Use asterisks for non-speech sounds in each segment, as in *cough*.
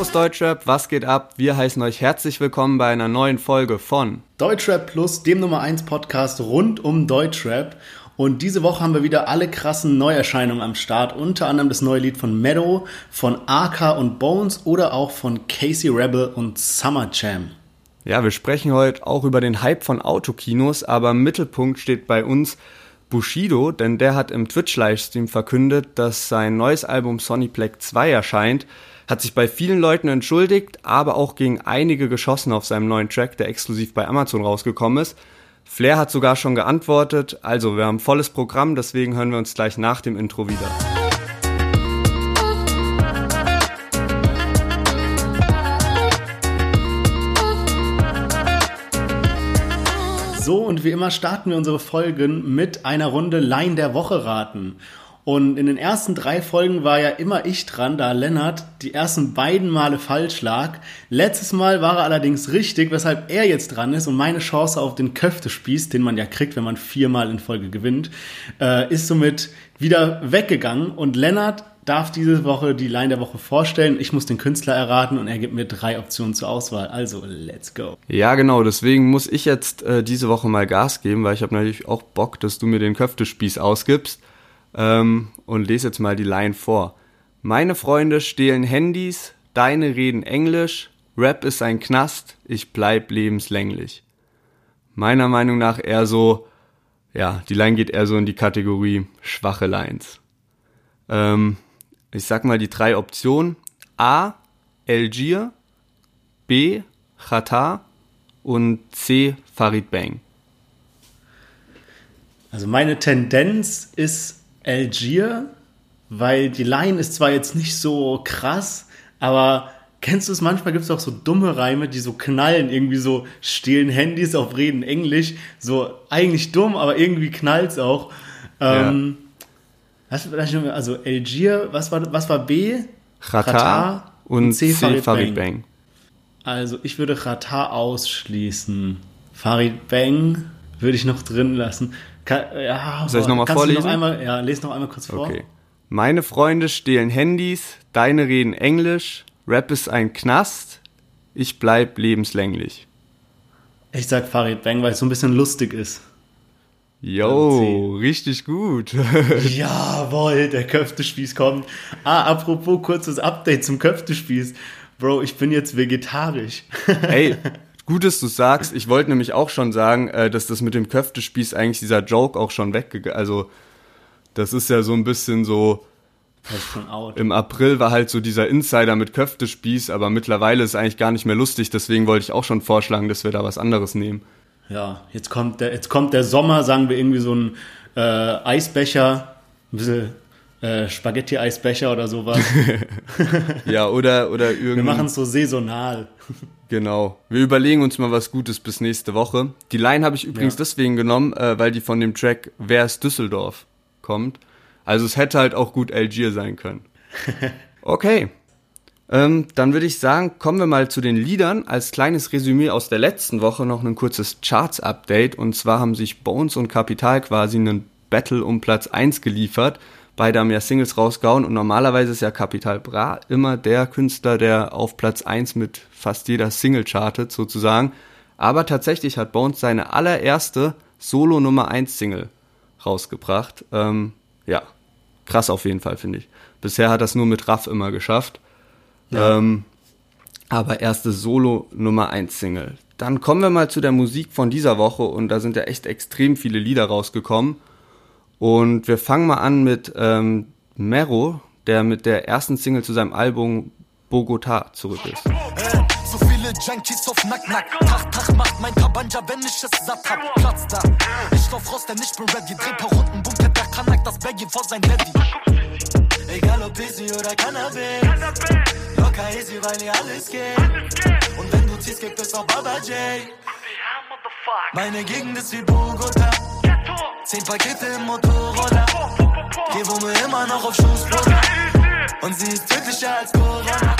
Servus Deutschrap, was geht ab? Wir heißen euch herzlich willkommen bei einer neuen Folge von Deutschrap Plus, dem Nummer 1 Podcast rund um Deutschrap. Und diese Woche haben wir wieder alle krassen Neuerscheinungen am Start. Unter anderem das neue Lied von Meadow, von AK und Bones oder auch von Casey Rebel und Summer Jam. Ja, wir sprechen heute auch über den Hype von Autokinos, aber im Mittelpunkt steht bei uns Bushido, denn der hat im Twitch-Livestream verkündet, dass sein neues Album Sonny Black 2 erscheint, hat sich bei vielen Leuten entschuldigt, aber auch gegen einige geschossen auf seinem neuen Track, der exklusiv bei Amazon rausgekommen ist. Flair hat sogar schon geantwortet, also wir haben volles Programm, deswegen hören wir uns gleich nach dem Intro wieder. So, und wie immer starten wir unsere Folgen mit einer Runde Line der Woche raten. Und in den ersten drei Folgen war ja immer ich dran, da Lennart die ersten beiden Male falsch lag. Letztes Mal war er allerdings richtig, weshalb er jetzt dran ist und meine Chance auf den Köftespieß, den man ja kriegt, wenn man viermal in Folge gewinnt, äh, ist somit wieder weggegangen. Und Lennart darf diese Woche die Line der Woche vorstellen. Ich muss den Künstler erraten und er gibt mir drei Optionen zur Auswahl. Also, let's go. Ja, genau. Deswegen muss ich jetzt äh, diese Woche mal Gas geben, weil ich habe natürlich auch Bock, dass du mir den Köftespieß ausgibst. Ähm, und lese jetzt mal die Line vor. Meine Freunde stehlen Handys, deine reden Englisch, Rap ist ein Knast, ich bleib lebenslänglich. Meiner Meinung nach eher so, ja, die Line geht eher so in die Kategorie schwache Lines. Ähm, ich sag mal die drei Optionen. A. Elgier, B. Khatar und C. Farid Bang. Also meine Tendenz ist Algier, weil die Line ist zwar jetzt nicht so krass, aber kennst du es manchmal gibt es auch so dumme Reime, die so knallen, irgendwie so stehlen Handys auf reden Englisch, so eigentlich dumm, aber irgendwie knallt's auch. Ähm, ja. Was, also Algier, was war, was war B? Qatar und, und, C, Farid, Farid Bang. Bang. Also ich würde Qatar ausschließen. Farid Bang würde ich noch drin lassen. Kann, ja, Soll ich nochmal vorlesen? Noch einmal, ja, lese noch einmal kurz vor. Okay. Meine Freunde stehlen Handys, deine reden Englisch, Rap ist ein Knast, ich bleib lebenslänglich. Ich sag Farid Bang, weil es so ein bisschen lustig ist. Jo, richtig gut. *laughs* Jawohl, der Köftespieß kommt. Ah, apropos kurzes Update zum Köftespieß. Bro, ich bin jetzt vegetarisch. Ey, *laughs* gut, dass du sagst. Ich wollte nämlich auch schon sagen, äh, dass das mit dem Köftespieß eigentlich dieser Joke auch schon weggegangen Also, das ist ja so ein bisschen so. Im April war halt so dieser Insider mit Köftespieß, aber mittlerweile ist es eigentlich gar nicht mehr lustig. Deswegen wollte ich auch schon vorschlagen, dass wir da was anderes nehmen ja, jetzt kommt der, jetzt kommt der Sommer, sagen wir irgendwie so ein äh, Eisbecher, ein bisschen äh, Spaghetti-Eisbecher oder sowas. *laughs* ja, oder, oder irgendwie. Wir machen es so saisonal. Genau. Wir überlegen uns mal was Gutes bis nächste Woche. Die Line habe ich übrigens ja. deswegen genommen, äh, weil die von dem Track Wer ist Düsseldorf kommt. Also es hätte halt auch gut Algier sein können. *laughs* Okay, ähm, dann würde ich sagen, kommen wir mal zu den Liedern. Als kleines Resümee aus der letzten Woche noch ein kurzes Charts-Update. Und zwar haben sich Bones und Capital quasi einen Battle um Platz 1 geliefert. Beide haben ja Singles rausgehauen und normalerweise ist ja Capital Bra immer der Künstler, der auf Platz 1 mit fast jeder Single chartet sozusagen. Aber tatsächlich hat Bones seine allererste Solo Nummer 1 Single rausgebracht. Ähm, ja, krass auf jeden Fall, finde ich. Bisher hat das nur mit Raff immer geschafft. Ja. Ähm, aber erste Solo Nummer 1 Single. Dann kommen wir mal zu der Musik von dieser Woche und da sind ja echt extrem viele Lieder rausgekommen. Und wir fangen mal an mit ähm, Mero, der mit der ersten Single zu seinem Album Bogota zurück ist. So viele Junkies auf Nack, Nack. Tag, macht mein Kabanja, wenn ich es satt hab. Platz da. Ich lauf raus, denn ich bin ready. Dreh paar Runden, Bunker, der Kanak, das Baggy vor sein Daddy. Egal ob Easy oder Cannabis. Locker easy, weil hier alles geht. Und wenn du ziehst, gibt es auch Baba J. Meine Gegend ist wie Bogota. Zehn Pakete im Motorroller. Geh wo mir immer noch auf Schuss, Und sie ist tödlicher als Corona.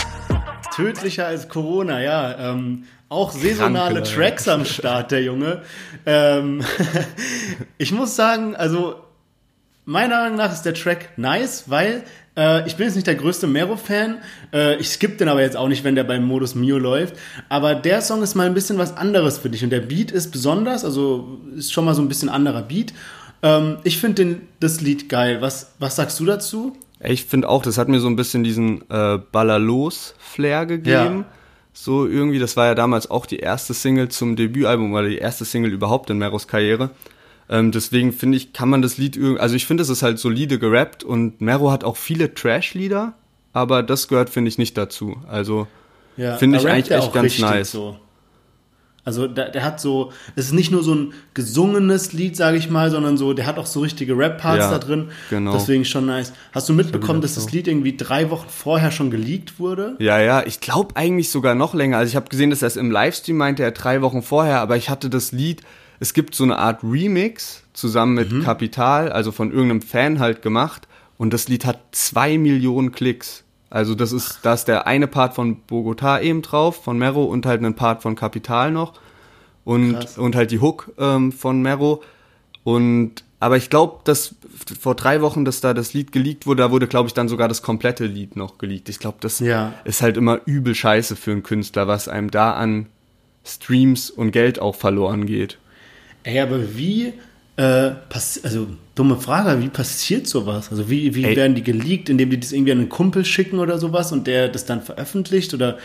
Tödlicher als Corona, ja. Ähm, auch saisonale Kranke, Tracks am Start, der Junge. Ähm, *laughs* ich muss sagen, also meiner Meinung nach ist der Track nice, weil äh, ich bin jetzt nicht der größte Mero-Fan. Äh, ich skippe den aber jetzt auch nicht, wenn der beim Modus Mio läuft. Aber der Song ist mal ein bisschen was anderes für dich. Und der Beat ist besonders, also ist schon mal so ein bisschen anderer Beat. Ähm, ich finde das Lied geil. Was, was sagst du dazu? Ich finde auch, das hat mir so ein bisschen diesen äh, Ballerlos-Flair gegeben. Ja. So irgendwie, das war ja damals auch die erste Single zum Debütalbum oder die erste Single überhaupt in Meros Karriere. Ähm, deswegen finde ich, kann man das Lied irgendwie, also ich finde, es ist halt solide gerappt und Mero hat auch viele Trash-Lieder, aber das gehört, finde ich, nicht dazu. Also ja, finde ich eigentlich echt ganz nice. So. Also der, der, hat so, es ist nicht nur so ein gesungenes Lied, sage ich mal, sondern so, der hat auch so richtige Rap-Parts ja, da drin. Genau. Deswegen schon nice. Hast du mitbekommen, dass das Lied irgendwie drei Wochen vorher schon geleakt wurde? Ja, ja, ich glaube eigentlich sogar noch länger. Also ich habe gesehen, dass er es im Livestream meinte, er drei Wochen vorher, aber ich hatte das Lied es gibt so eine Art Remix zusammen mit mhm. Kapital, also von irgendeinem Fan halt gemacht. Und das Lied hat zwei Millionen Klicks. Also das ist, da ist der eine Part von Bogota eben drauf, von Mero und halt ein Part von Kapital noch. Und, und halt die Hook ähm, von Mero. Und aber ich glaube, dass vor drei Wochen, dass da das Lied geleakt wurde, da wurde, glaube ich, dann sogar das komplette Lied noch geleakt. Ich glaube, das ja. ist halt immer übel scheiße für einen Künstler, was einem da an Streams und Geld auch verloren geht. Ey, aber wie, äh, also dumme Frage, wie passiert sowas? Also wie, wie werden die geleakt, indem die das irgendwie an einen Kumpel schicken oder sowas und der das dann veröffentlicht oder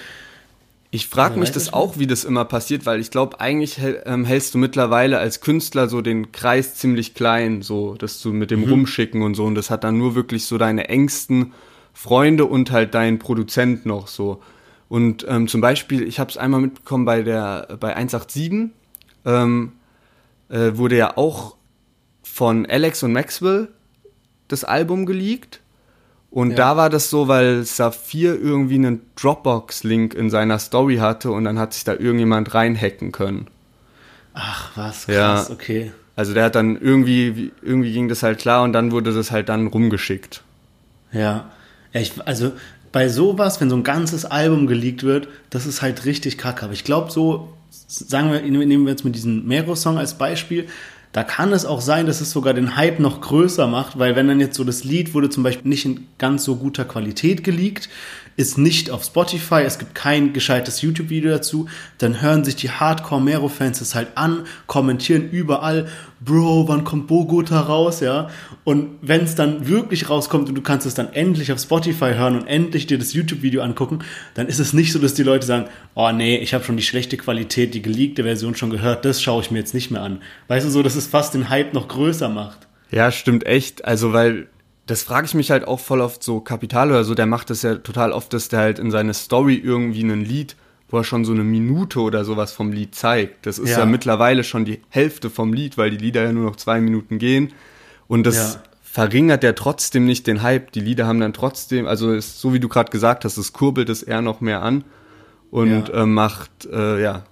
ich frage mich das auch, wie das immer passiert, weil ich glaube, eigentlich ähm, hältst du mittlerweile als Künstler so den Kreis ziemlich klein, so, dass du mit dem mhm. Rumschicken und so, und das hat dann nur wirklich so deine engsten Freunde und halt dein Produzent noch so. Und ähm, zum Beispiel, ich habe es einmal mitbekommen bei der bei 187, ähm, äh, wurde ja auch von Alex und Maxwell das Album geleakt. Und ja. da war das so, weil Saphir irgendwie einen Dropbox-Link in seiner Story hatte und dann hat sich da irgendjemand reinhacken können. Ach, was krass, ja. okay. Also der hat dann irgendwie, irgendwie ging das halt klar und dann wurde das halt dann rumgeschickt. Ja. ja ich, also bei sowas, wenn so ein ganzes Album geleakt wird, das ist halt richtig kacke. Aber ich glaube, so sagen wir, nehmen wir jetzt mit diesem Mero-Song als Beispiel, da kann es auch sein, dass es sogar den Hype noch größer macht, weil wenn dann jetzt so das Lied wurde zum Beispiel nicht in ganz so guter Qualität geleakt, ist nicht auf Spotify, es gibt kein gescheites YouTube-Video dazu, dann hören sich die Hardcore-Mero-Fans das halt an, kommentieren überall, Bro, wann kommt Bogota raus, ja? Und wenn es dann wirklich rauskommt und du kannst es dann endlich auf Spotify hören und endlich dir das YouTube-Video angucken, dann ist es nicht so, dass die Leute sagen, oh nee, ich habe schon die schlechte Qualität, die geleakte Version schon gehört, das schaue ich mir jetzt nicht mehr an. Weißt du so, dass es fast den Hype noch größer macht. Ja, stimmt echt. Also, weil das frage ich mich halt auch voll oft so Kapital oder so, der macht das ja total oft, dass der halt in seine Story irgendwie ein Lied, wo er schon so eine Minute oder sowas vom Lied zeigt. Das ist ja, ja mittlerweile schon die Hälfte vom Lied, weil die Lieder ja nur noch zwei Minuten gehen. Und das ja. verringert ja trotzdem nicht den Hype. Die Lieder haben dann trotzdem, also ist, so wie du gerade gesagt hast, es kurbelt es eher noch mehr an und ja. äh, macht, äh, ja,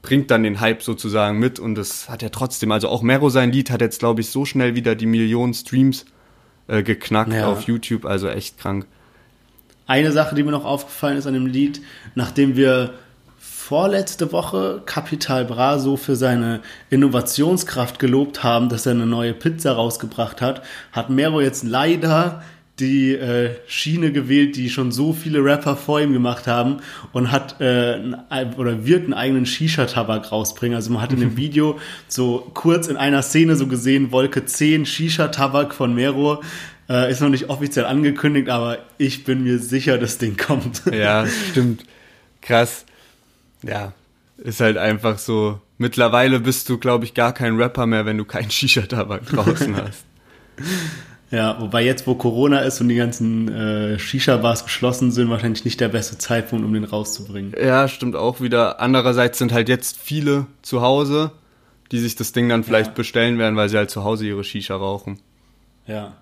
bringt dann den Hype sozusagen mit und das hat ja trotzdem, also auch Mero sein Lied hat jetzt, glaube ich, so schnell wieder die Millionen Streams äh, geknackt ja. auf YouTube, also echt krank. Eine Sache, die mir noch aufgefallen ist an dem Lied, nachdem wir vorletzte Woche Capital Bra so für seine Innovationskraft gelobt haben, dass er eine neue Pizza rausgebracht hat, hat Mero jetzt leider die äh, Schiene gewählt, die schon so viele Rapper vor ihm gemacht haben und hat äh, oder wird einen eigenen Shisha-Tabak rausbringen. Also man hat in dem Video so kurz in einer Szene so gesehen, Wolke 10 Shisha-Tabak von Mero. Äh, ist noch nicht offiziell angekündigt, aber ich bin mir sicher, das Ding kommt. *laughs* Ja, stimmt. Krass. Ja, ist halt einfach so. Mittlerweile bist du, glaube ich, gar kein Rapper mehr, wenn du keinen Shisha-Tabak draußen *laughs* hast. Ja, wobei jetzt, wo Corona ist und die ganzen äh, Shisha-Bars geschlossen sind, wahrscheinlich nicht der beste Zeitpunkt, um den rauszubringen. Ja, stimmt auch wieder. Andererseits sind halt jetzt viele zu Hause, die sich das Ding dann vielleicht ja. bestellen werden, weil sie halt zu Hause ihre Shisha rauchen. Ja.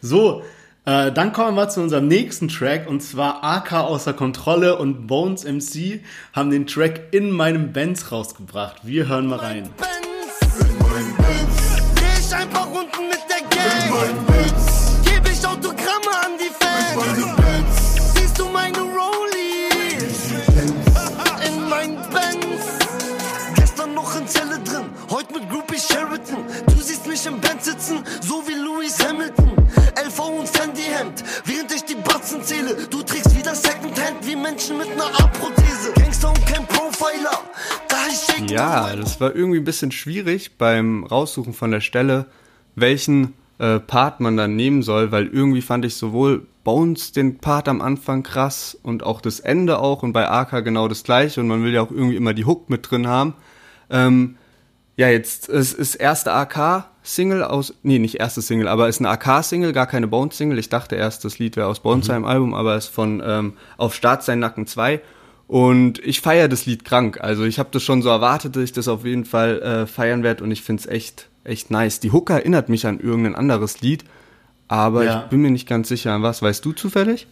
So, äh, dann kommen wir mal zu unserem nächsten Track und zwar AK außer Kontrolle und Bones MC haben den Track in meinem Benz rausgebracht. Wir hören mal rein. Benz, in meinem Benz. Ich einfach meine Benz. Siehst du meine Rollies? In mein Benz. Gestern noch in Zelle drin, heute mit Groupie Sheraton. Du siehst mich im Benz sitzen, so wie Louis Hamilton. LV und Sandy Hemd, während ich die Batzen zähle. Du trägst wieder Secondhand wie Menschen mit einer Abprothese. Gangster und kein Profiler. Ja, das war irgendwie ein bisschen schwierig beim Raussuchen von der Stelle, welchen äh, Part man dann nehmen soll, weil irgendwie fand ich sowohl Bones den Part am Anfang krass und auch das Ende auch und bei AK genau das gleiche und man will ja auch irgendwie immer die Hook mit drin haben. Ähm, ja, jetzt es ist erste AK-Single aus, nee, nicht erste Single, aber ist eine AK-Single, gar keine Bones-Single. Ich dachte erst, das Lied wäre aus Bones mhm. Album, aber ist von ähm, Auf Start sein Nacken 2. Und ich feiere das Lied krank. Also ich habe das schon so erwartet, dass ich das auf jeden Fall äh, feiern werde und ich find's echt, echt nice. Die Hook erinnert mich an irgendein anderes Lied, aber ja. ich bin mir nicht ganz sicher an was. Weißt du zufällig?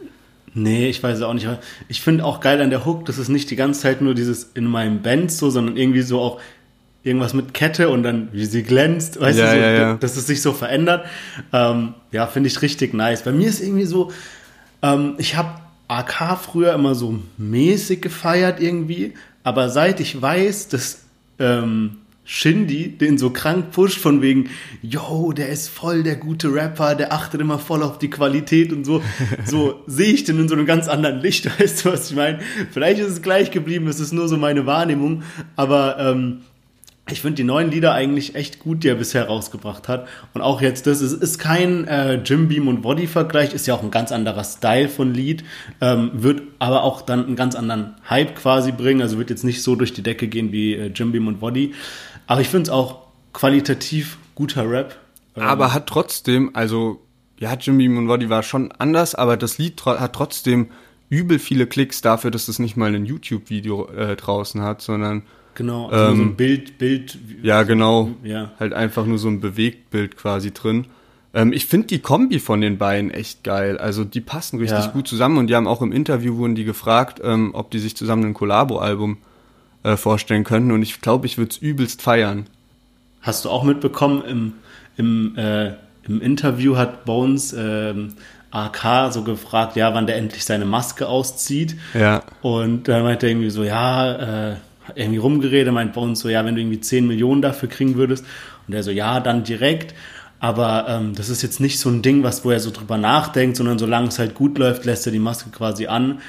Nee, ich weiß es auch nicht. Ich finde auch geil an der Hook, dass es nicht die ganze Zeit nur dieses in meinem Band so, sondern irgendwie so auch irgendwas mit Kette und dann wie sie glänzt, weißt ja, du, so, ja, ja. dass es sich so verändert. Ähm, ja, finde ich richtig nice. Bei mir ist irgendwie so, ähm, ich habe AK früher immer so mäßig gefeiert irgendwie, aber seit ich weiß, dass ähm, Shindy den so krank pusht von wegen, yo, der ist voll der gute Rapper, der achtet immer voll auf die Qualität und so, *laughs* so sehe ich den in so einem ganz anderen Licht, *laughs* weißt du, was ich meine? Vielleicht ist es gleich geblieben, es ist nur so meine Wahrnehmung, aber ähm, ich finde die neuen Lieder eigentlich echt gut, die er bisher rausgebracht hat. Und auch jetzt das, es ist kein äh, Jim Beam und Body-Vergleich, ist ja auch ein ganz anderer Style von Lied, ähm, wird aber auch dann einen ganz anderen Hype quasi bringen, also wird jetzt nicht so durch die Decke gehen wie äh, Jim Beam und Body. Aber ich finde es auch qualitativ guter Rap. Ähm, aber hat trotzdem, also ja, Jim Beam und Body war schon anders, aber das Lied hat trotzdem übel viele Klicks dafür, dass es nicht mal ein YouTube-Video äh, draußen hat, sondern Genau, also ähm, so ein ähm, Bild, Bild. Ja, genau. Ja. Halt einfach nur so ein Bewegtbild quasi drin. Ähm, ich finde die Kombi von den beiden echt geil. Also die passen richtig ja. gut zusammen und die haben auch im Interview wurden die gefragt, ähm, ob die sich zusammen ein Collabo-Album äh, vorstellen könnten und ich glaube, ich würde es übelst feiern. Hast du auch mitbekommen, im, im, äh, im Interview hat Bones ähm, AK so gefragt, ja, wann der endlich seine Maske auszieht. Ja. Und dann meinte er irgendwie so, ja, äh, irgendwie rumgeredet, meint uns so, ja, wenn du irgendwie 10 Millionen dafür kriegen würdest. Und er so, ja, dann direkt. Aber ähm, das ist jetzt nicht so ein Ding, was wo er so drüber nachdenkt, sondern solange es halt gut läuft, lässt er die Maske quasi an.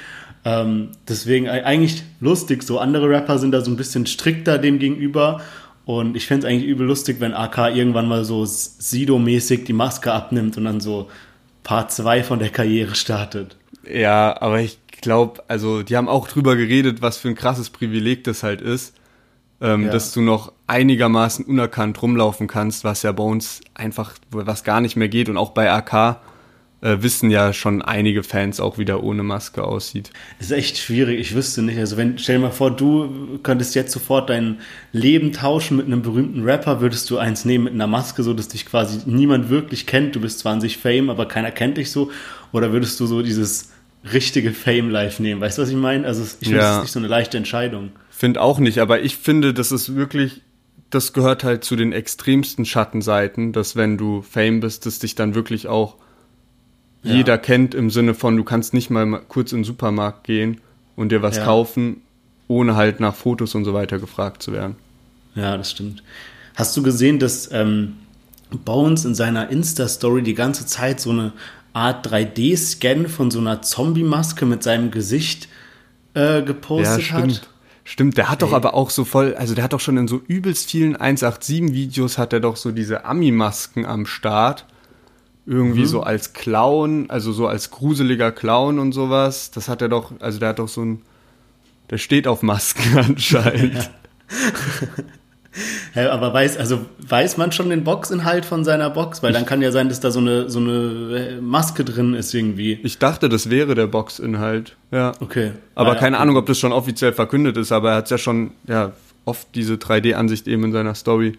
Ähm, deswegen eigentlich lustig. So andere Rapper sind da so ein bisschen strikter dem gegenüber. Und ich fände es eigentlich übel lustig, wenn AK irgendwann mal so Sido-mäßig die Maske abnimmt und dann so Part 2 von der Karriere startet. Ja, aber ich glaube, also die haben auch drüber geredet, was für ein krasses Privileg das halt ist, ähm, ja. dass du noch einigermaßen unerkannt rumlaufen kannst, was ja bei uns einfach, was gar nicht mehr geht und auch bei AK äh, wissen ja schon einige Fans auch, wie der ohne Maske aussieht. ist echt schwierig, ich wüsste nicht. Also wenn, stell dir mal vor, du könntest jetzt sofort dein Leben tauschen mit einem berühmten Rapper, würdest du eins nehmen mit einer Maske, so dass dich quasi niemand wirklich kennt. Du bist zwar an sich Fame, aber keiner kennt dich so. Oder würdest du so dieses richtige Fame Life nehmen. Weißt du, was ich meine? Also ich finde, ja. das ist nicht so eine leichte Entscheidung. Finde auch nicht, aber ich finde, das ist wirklich, das gehört halt zu den extremsten Schattenseiten, dass wenn du Fame bist, dass dich dann wirklich auch ja. jeder kennt im Sinne von, du kannst nicht mal kurz in den Supermarkt gehen und dir was ja. kaufen, ohne halt nach Fotos und so weiter gefragt zu werden. Ja, das stimmt. Hast du gesehen, dass ähm, Bones in seiner Insta-Story die ganze Zeit so eine Art 3D-Scan von so einer Zombie-Maske mit seinem Gesicht äh, gepostet ja, stimmt. hat. Stimmt, der hat Ey. doch aber auch so voll, also der hat doch schon in so übelst vielen 187-Videos hat er doch so diese Ami-Masken am Start. Irgendwie mhm. so als Clown, also so als gruseliger Clown und sowas. Das hat er doch, also der hat doch so ein, der steht auf Masken *laughs* anscheinend. *laughs* Ja. Ja, aber weiß, also weiß man schon den Boxinhalt von seiner Box? Weil dann kann ja sein, dass da so eine, so eine äh, Maske drin ist irgendwie. Ich dachte, das wäre der Boxinhalt. Ja. Okay. Aber ah, ja, keine okay. Ahnung, ob das schon offiziell verkündet ist, aber er hat ja schon, ja, oft diese 3D-Ansicht eben in seiner Story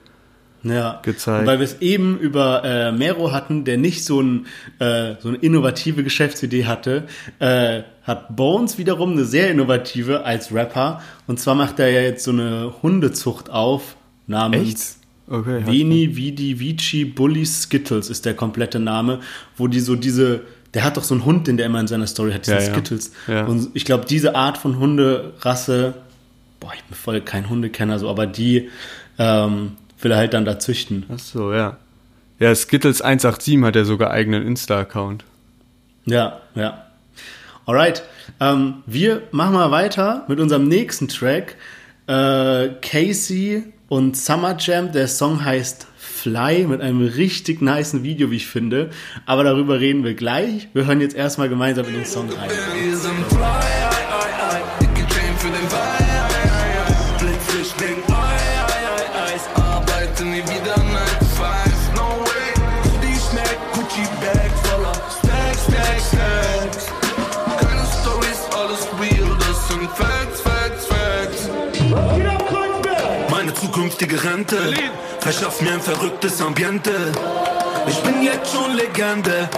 ja, gezeigt. Weil wir es eben über äh, Mero hatten, der nicht so, ein, äh, so eine innovative Geschäftsidee hatte, äh, hat Bones wiederum eine sehr innovative als Rapper. Und zwar macht er ja jetzt so eine Hundezucht auf namens okay, Veni Vidi Vici Bully Skittles ist der komplette Name, wo die so diese der hat doch so einen Hund, den der immer in seiner Story hat, diese ja, Skittles. Ja. Und ich glaube, diese Art von Hunderasse, boah, ich bin voll kein Hundekenner, so, aber die ähm, will er halt dann da züchten. Ach so, ja. Ja, Skittles 187 hat ja sogar eigenen Insta-Account. Ja, ja. Alright. Ähm, wir machen mal weiter mit unserem nächsten Track. äh, Casey und Summer Jam. Der Song heißt Fly mit einem richtig niceen Video, wie ich finde. Aber darüber reden wir gleich. Wir hören jetzt erstmal gemeinsam in den Song rein. Zukünftige Rente verschafft mir ein verrücktes Ambiente. Ich bin jetzt schon Legende.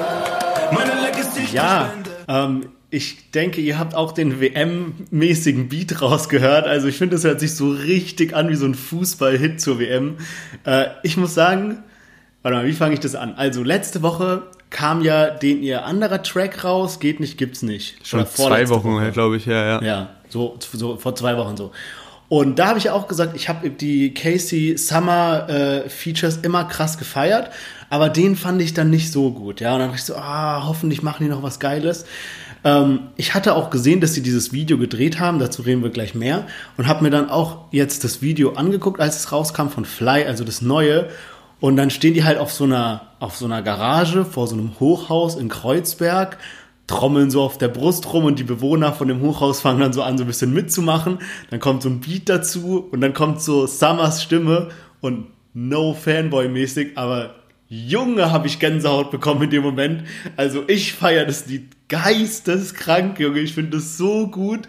Meine Legacy Ja, ähm, ich denke, ihr habt auch den WM-mäßigen Beat rausgehört. Also ich finde, es hört sich so richtig an wie so ein Fußball-Hit zur WM. Äh, ich muss sagen, warte mal, wie fange ich das an? Also letzte Woche kam ja den ihr anderer Track raus, geht nicht, gibt's nicht. Schon Oder zwei Wochen, Woche. glaube ich, ja, ja. Ja, so, so vor zwei Wochen so. Und da habe ich auch gesagt, ich habe die Casey Summer äh, Features immer krass gefeiert, aber den fand ich dann nicht so gut. Ja, und dann dachte ich so, ah, hoffentlich machen die noch was Geiles. Ähm, ich hatte auch gesehen, dass sie dieses Video gedreht haben, dazu reden wir gleich mehr, und habe mir dann auch jetzt das Video angeguckt, als es rauskam von Fly, also das neue. Und dann stehen die halt auf so einer, auf so einer Garage vor so einem Hochhaus in Kreuzberg, trommeln so auf der Brust rum und die Bewohner von dem Hochhaus fangen dann so an, so ein bisschen mitzumachen. Dann kommt so ein Beat dazu und dann kommt so Summers Stimme und no Fanboy-mäßig, aber Junge, habe ich Gänsehaut bekommen in dem Moment. Also ich feiere das Lied geisteskrank, Junge. Ich finde das so gut.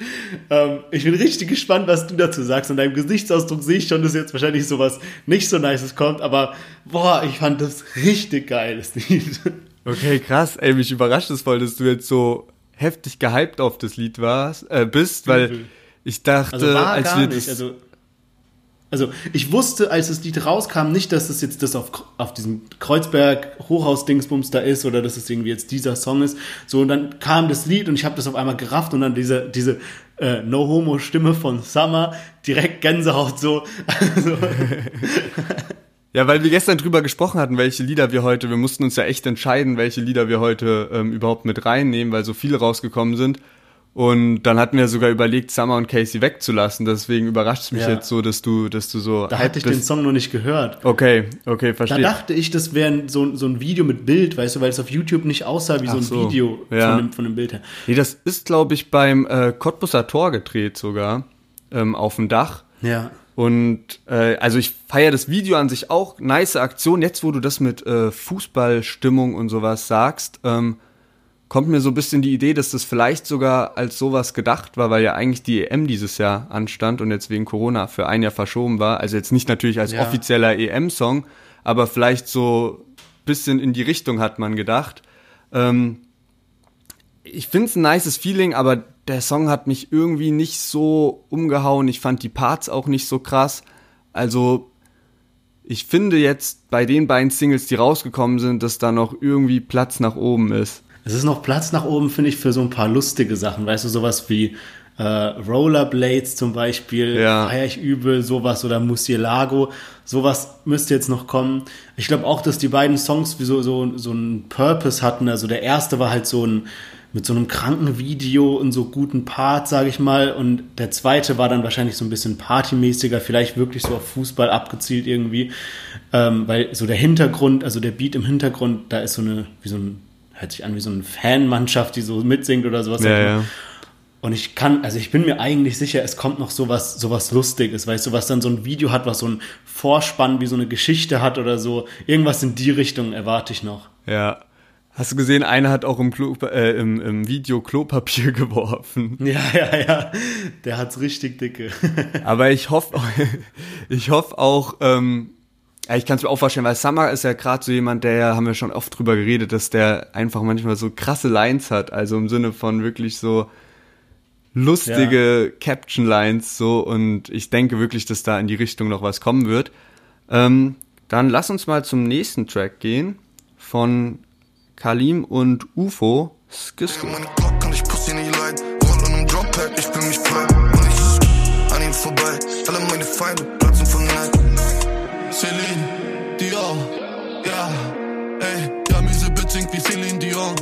Ähm, ich bin richtig gespannt, was du dazu sagst. An deinem Gesichtsausdruck sehe ich schon, dass jetzt wahrscheinlich sowas nicht so Nices kommt, aber boah, ich fand das richtig geil, das Lied. *laughs* Okay, krass. Ey, mich überrascht es voll, dass du jetzt so heftig gehypt auf das Lied warst, äh, bist, weil ich dachte, Also war als wir das, Also, also ich wusste, als das Lied rauskam, nicht, dass es jetzt das auf, auf diesem Kreuzberg Hochhaus-Dingsbums da ist oder dass es irgendwie jetzt dieser Song ist. So, und dann kam das Lied und ich habe das auf einmal gerafft und dann diese, diese äh, No-Homo-Stimme von Summer, direkt Gänsehaut so. *laughs* Also, ja, weil wir gestern drüber gesprochen hatten, welche Lieder wir heute, wir mussten uns ja echt entscheiden, welche Lieder wir heute ähm, überhaupt mit reinnehmen, weil so viele rausgekommen sind. Und dann hatten wir sogar überlegt, Summer und Casey wegzulassen. Deswegen überrascht es mich Ja. jetzt so, dass du, dass du so da hatte ich den. Song noch nicht gehört. Okay, okay, Da verstehe. dachte ich, das wäre so, so ein Video mit Bild, weißt du, weil es auf YouTube nicht aussah wie so Ach ein so, Video ja. von, dem, von dem Bild her. Nee, das ist, glaube ich, beim äh, Cottbusser Tor gedreht sogar, ähm, auf dem Dach. Ja. Und äh, also ich feiere das Video an sich auch, nice Aktion. Jetzt, wo du das mit äh, Fußballstimmung und sowas sagst, ähm, kommt mir so ein bisschen die Idee, dass das vielleicht sogar als sowas gedacht war, weil ja eigentlich die EM dieses Jahr anstand und jetzt wegen Corona für ein Jahr verschoben war. Also jetzt nicht natürlich als Ja. offizieller EM-Song, aber vielleicht so bisschen in die Richtung hat man gedacht. Ähm, ich finde es ein nices Feeling, aber der Song hat mich irgendwie nicht so umgehauen. Ich fand die Parts auch nicht so krass. Also, ich finde jetzt bei den beiden Singles, die rausgekommen sind, dass da noch irgendwie Platz nach oben ist. Es ist noch Platz nach oben, finde ich, für so ein paar lustige Sachen. Weißt du, sowas wie äh, Rollerblades zum Beispiel, Ja. feier ich übel, sowas oder Musielago, sowas müsste jetzt noch kommen. Ich glaube auch, dass die beiden Songs wie so, so, so einen Purpose hatten. Also der erste war halt so ein mit so einem kranken Video und so guten Part, sage ich mal. Und der zweite war dann wahrscheinlich so ein bisschen partymäßiger, vielleicht wirklich so auf Fußball abgezielt irgendwie. Ähm, weil so der Hintergrund, also der Beat im Hintergrund, da ist so eine, wie so ein, hört sich an wie so eine Fanmannschaft, die so mitsingt oder sowas. ich mal. Und ich kann, also ich bin mir eigentlich sicher, es kommt noch sowas, sowas Lustiges, weißt du, was dann so ein Video hat, was so ein Vorspann wie so eine Geschichte hat oder so. Irgendwas in die Richtung erwarte ich noch. Ja. Hast du gesehen, einer hat auch im, Klo, äh, im, im Video Klopapier *laughs* geworfen. Ja, ja, ja. Der hat's richtig dicke. *laughs* Aber ich hoffe, *laughs* ich hoffe auch, ähm, ja, ich kann es mir auch vorstellen, weil Summer ist ja gerade so jemand, der ja, haben wir schon oft drüber geredet, dass der einfach manchmal so krasse Lines hat, also im Sinne von wirklich so lustige Caption-Lines so und ich denke wirklich, dass da in die Richtung noch was kommen wird. Ähm, dann lass uns mal zum nächsten Track gehen von Kalim und UFO Dion,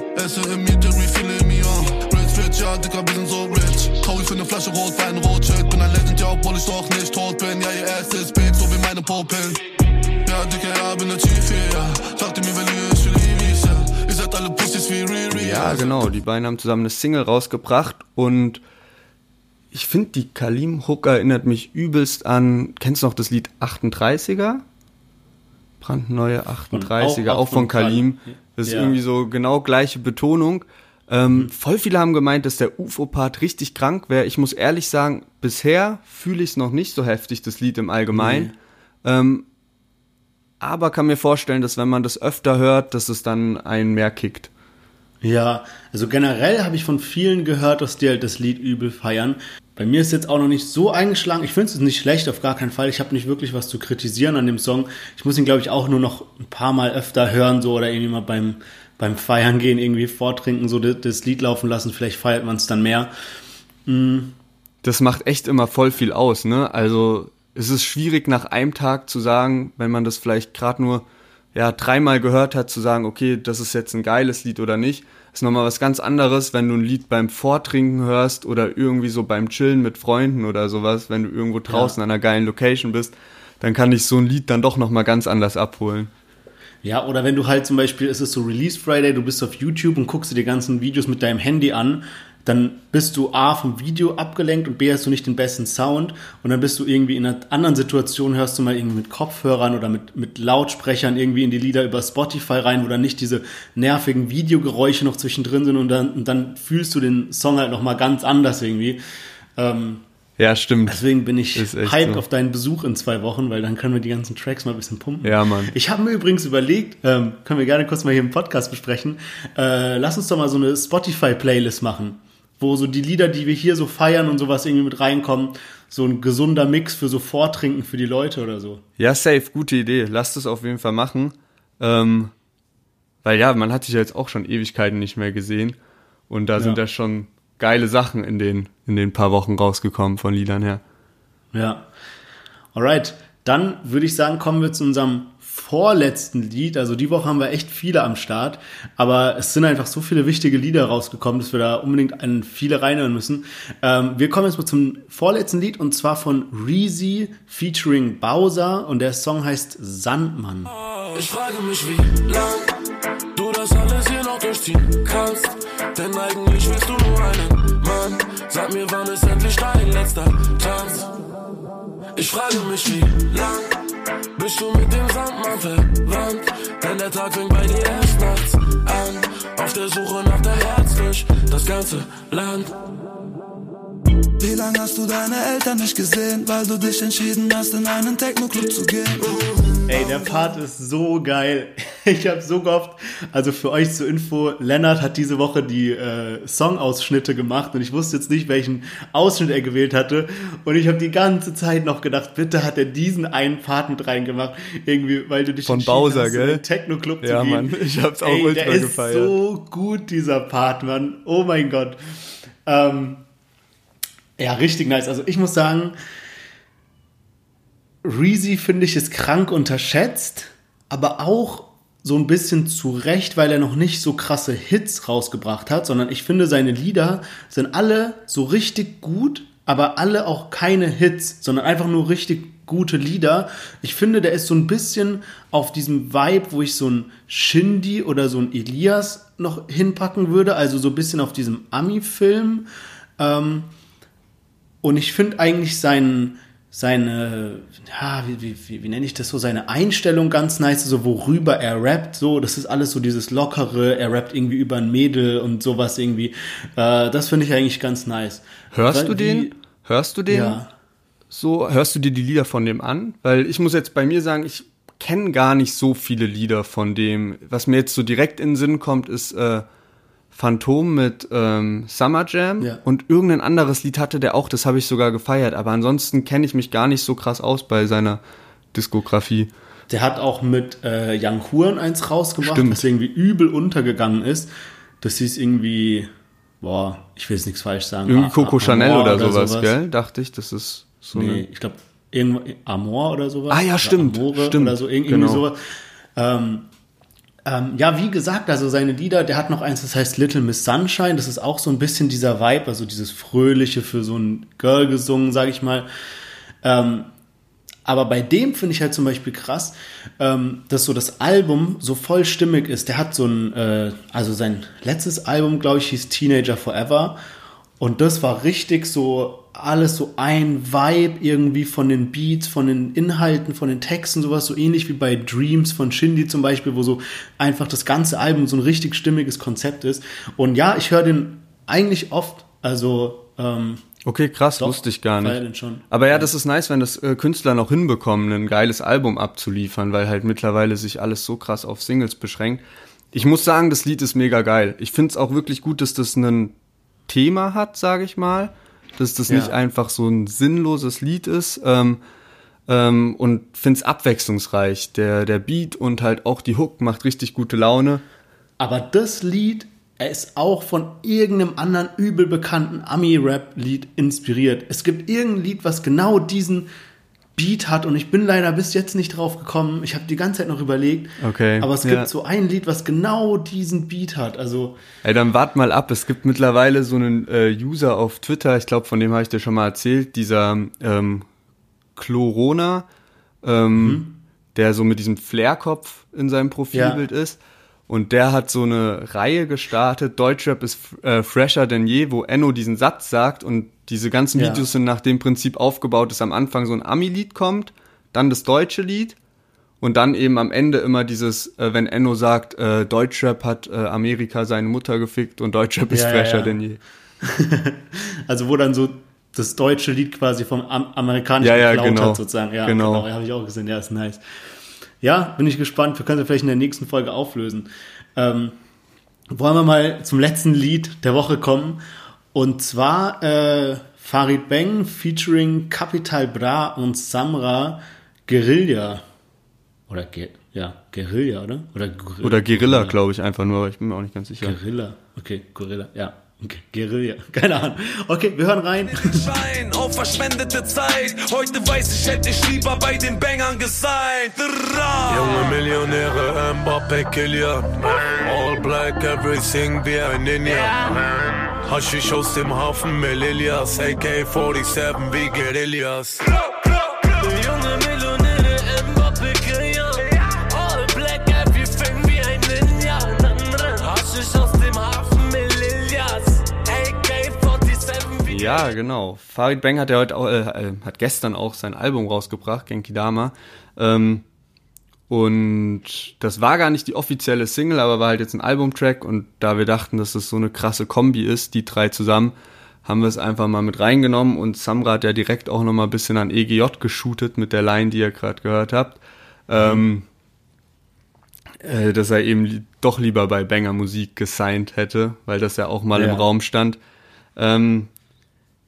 ja, Dicker, wir sind so rich. Traurig für eine Flasche Rotwein, Rothschild. Bin ein Legend, ja, obwohl ich doch nicht tot bin. Ja, ihr erstes Bild, so wie meine Popeln. Ja, Dicker, ja, bin der Chief hier, ja. Ja, genau. Die beiden haben zusammen eine Single rausgebracht und ich finde, die Kalim-Hook erinnert mich übelst an, kennst du noch das Lied 38er? Brandneue 38er, auch auch, von Kalim. Kalim. Das ist Ja. irgendwie so genau gleiche Betonung. Ähm, Voll viele haben gemeint, dass der UFO-Part richtig krank wäre. Ich muss ehrlich sagen, bisher fühle ich es noch nicht so heftig, das Lied im Allgemeinen. Ähm, aber kann mir vorstellen, dass wenn man das öfter hört, dass es dann einen mehr kickt. Ja, also generell habe ich von vielen gehört, dass die halt das Lied übel feiern. Bei mir ist jetzt auch noch nicht so eingeschlagen. Ich finde es nicht schlecht, auf gar keinen Fall. Ich habe nicht wirklich was zu kritisieren an dem Song. Ich muss ihn, glaube ich, auch nur noch ein paar Mal öfter hören, so oder irgendwie mal beim, beim Feiern gehen, irgendwie vortrinken, so das, das Lied laufen lassen. Vielleicht feiert man es dann mehr. das macht echt immer voll viel aus, ne? Also es ist schwierig nach einem Tag zu sagen, wenn man das vielleicht gerade nur ja dreimal gehört hat, zu sagen, okay, das ist jetzt ein geiles Lied oder nicht. ist nochmal was ganz anderes, wenn du ein Lied beim Vortrinken hörst oder irgendwie so beim Chillen mit Freunden oder sowas, wenn du irgendwo draußen an einer geilen Location bist, dann kann dich so ein Lied dann doch nochmal ganz anders abholen. Ja, oder wenn du halt zum Beispiel, es ist so Release Friday, du bist auf YouTube und guckst dir die ganzen Videos mit deinem Handy an, dann bist du A vom Video abgelenkt und B hast du nicht den besten Sound und dann bist du irgendwie in einer anderen Situation, hörst du mal irgendwie mit Kopfhörern oder mit, mit Lautsprechern irgendwie in die Lieder über Spotify rein, wo dann nicht diese nervigen Videogeräusche noch zwischendrin sind und dann, und dann fühlst du den Song halt nochmal ganz anders irgendwie. Ähm, Ja, stimmt. Deswegen bin ich hyped so. auf deinen Besuch in zwei Wochen, weil dann können wir die ganzen Tracks mal ein bisschen pumpen. Ja, Mann. Ich habe mir übrigens überlegt, ähm, können wir gerne kurz mal hier im Podcast besprechen, äh, lass uns doch mal so eine Spotify-Playlist machen, wo so die Lieder, die wir hier so feiern und sowas irgendwie mit reinkommen, so ein gesunder Mix für so Vortrinken für die Leute oder so. Ja, safe, gute Idee. Lasst es auf jeden Fall machen. Ähm, weil ja, man hat sich ja jetzt auch schon Ewigkeiten nicht mehr gesehen. Und da sind Ja. ja schon geile Sachen in den, in den paar Wochen rausgekommen von Liedern her. Ja. Alright, dann würde ich sagen, kommen wir zu unserem vorletzten Lied. Also die Woche haben wir echt viele am Start, aber es sind einfach so viele wichtige Lieder rausgekommen, dass wir da unbedingt an viele reinhören müssen. Ähm, wir kommen jetzt mal zum vorletzten Lied und zwar von Reezy featuring Bowser und der Song heißt Sandmann. Ich frage mich, wie lang du das alles hier noch durchziehen kannst. Denn eigentlich willst du nur einen Mann. Sag mir, wann ist endlich dein letzter Tanz? Ich frage mich, wie lang bist du mit dem Sandmann verwandt? Denn der Tag fängt bei dir erst nachts an. Auf der Suche nach der Herz durch das ganze Land. Wie lange hast du deine Eltern nicht gesehen, weil du dich entschieden hast, in einen Techno-Club zu gehen? Ey, der Part ist so geil. *laughs* Ich habe so gehofft, also für euch zur Info, Lennart hat diese Woche die äh, Songausschnitte gemacht und ich wusste jetzt nicht, welchen Ausschnitt er gewählt hatte. Und ich habe die ganze Zeit noch gedacht, bitte hat er diesen einen Part mit reingemacht. Irgendwie, weil du dich Von Bowser, hast, in gell? den Techno-Club zu Ja, gehen. Mann, *laughs* ich hab's auch Ey, ultra der ist gefeiert. so gut, dieser Part, Mann. Oh mein Gott. Ähm, ja, richtig nice. Also ich muss sagen, Reezy finde ich ist krank unterschätzt, aber auch so ein bisschen zu Recht, weil er noch nicht so krasse Hits rausgebracht hat, sondern ich finde seine Lieder sind alle so richtig gut, aber alle auch keine Hits, sondern einfach nur richtig gute Lieder. Ich finde, der ist so ein bisschen auf diesem Vibe, wo ich so ein Shindy oder so ein Elias noch hinpacken würde, also so ein bisschen auf diesem Ami-Film. Ähm, und ich finde eigentlich seinen, seine, ja, wie, wie, wie, wie nenne ich das so, seine Einstellung ganz nice, so worüber er rappt, so, das ist alles so dieses Lockere, er rappt irgendwie über ein Mädel und sowas irgendwie. Äh, das finde ich eigentlich ganz nice. Hörst Weil du den? wie- Hörst du den? Ja. So, hörst du dir die Lieder von dem an? Weil ich muss jetzt bei mir sagen, ich kenne gar nicht so viele Lieder von dem. Was mir jetzt so direkt in den Sinn kommt, ist äh, Phantom mit ähm, Summer Jam Ja. und irgendein anderes Lied hatte der auch, das habe ich sogar gefeiert. Aber ansonsten kenne ich mich gar nicht so krass aus bei seiner Diskografie. Der hat auch mit äh, Young Huren eins rausgebracht, Stimmt. das irgendwie übel untergegangen ist. Das hieß irgendwie, boah, ich will jetzt nichts falsch sagen. Irgendwie Coco A- Chanel Amor oder, sowas, gell? Dachte ich, das ist so Nee, ich glaube, irgendwo Amor oder sowas. Ah, ja, Oder stimmt, Amore stimmt, Oder so, irg- irgendwie genau. sowas. Ähm, Ähm, ja, wie gesagt, also seine Lieder, der hat noch eins, das heißt Little Miss Sunshine. Das ist auch so ein bisschen dieser Vibe, also dieses Fröhliche für so ein Girl gesungen, sag ich mal. Ähm, aber bei dem finde ich halt zum Beispiel krass, ähm, dass so das Album so vollstimmig ist. Der hat so ein, äh, also sein letztes Album, glaube ich, hieß Teenager Forever. Und das war richtig so alles so ein Vibe irgendwie von den Beats, von den Inhalten, von den Texten, sowas so ähnlich wie bei Dreams von Shindy zum Beispiel, wo so einfach das ganze Album so ein richtig stimmiges Konzept ist. Und ja, ich höre den eigentlich oft, also ähm, Okay, krass, Doch, wusste ich gar nicht. Aber ja, das ist nice, wenn das äh, Künstler noch hinbekommen, ein geiles Album abzuliefern, weil halt mittlerweile sich alles so krass auf Singles beschränkt. Ich muss sagen, das Lied ist mega geil. Ich finde es auch wirklich gut, dass das ein Thema hat, sage ich mal. Dass das Ja. nicht einfach so ein sinnloses Lied ist. Ähm, ähm, und finde es abwechslungsreich. Der, der Beat und halt auch die Hook macht richtig gute Laune. Aber das Lied, er ist auch von irgendeinem anderen übel bekannten Ami-Rap-Lied inspiriert. Es gibt irgendein Lied, was genau diesen Beat hat und ich bin leider bis jetzt nicht drauf gekommen. Ich habe die ganze Zeit noch überlegt. Okay, Aber es ja. gibt so ein Lied, was genau diesen Beat hat. Also, Ey, dann wart mal ab. Es gibt mittlerweile so einen äh, User auf Twitter, ich glaube, von dem habe ich dir schon mal erzählt, dieser ähm, Chlorona, ähm, der so mit diesem Flairkopf in seinem Profilbild ist. Und der hat so eine Reihe gestartet, Deutschrap ist äh, fresher denn je, wo Enno diesen Satz sagt und diese ganzen Ja. Videos sind nach dem Prinzip aufgebaut, dass am Anfang so ein Ami-Lied kommt, dann das deutsche Lied und dann eben am Ende immer dieses, äh, wenn Enno sagt, äh, Deutschrap hat äh, Amerika seine Mutter gefickt und Deutschrap ist Ja, fresher ja. denn je. *laughs* also wo dann so das deutsche Lied quasi vom Am amerikanischen Ja, ja, geklaut genau. hat, sozusagen. Ja, Genau. genau. habe ich auch gesehen. Ja, ist nice. Ja, bin ich gespannt. Wir können es vielleicht in der nächsten Folge auflösen. Ähm, wollen wir mal zum letzten Lied der Woche kommen. Und zwar äh, Farid Bang featuring Capital Bra und Samra Guerilla. Oder Ge ja, Guerilla, oder? Oder, Gorilla. Oder Guerilla, glaube ich einfach nur, aber ich bin mir auch nicht ganz sicher. Guerilla. Okay, Gorilla, ja. Okay, Guerilla. *laughs* Keine Ahnung. Okay, wir hören rein. Schein auf verschwendete Zeit. Heute weiß ich, hätte ich lieber bei den Bangern gesigned. Junge Millionäre, Mbappe, Kylian All black, everything wie ein Ninja Haschisch aus dem Hafen, Melilias AK-47 wie Guerillas Junge Millionäre, Ja, genau. Farid Bang hat ja heute auch, äh, äh, hat gestern auch sein Album rausgebracht, Genki Dama. Ähm, und das war gar nicht die offizielle Single, aber war halt jetzt ein Albumtrack und da wir dachten, dass es so eine krasse Kombi ist, die drei zusammen, haben wir es einfach mal mit reingenommen und Samra hat ja direkt auch nochmal ein bisschen an EGJ geshootet mit der Line, die ihr gerade gehört habt. Ähm, äh, dass er eben li doch lieber bei Banger Musik gesigned hätte, weil das ja auch mal Ja. im Raum stand. Ähm,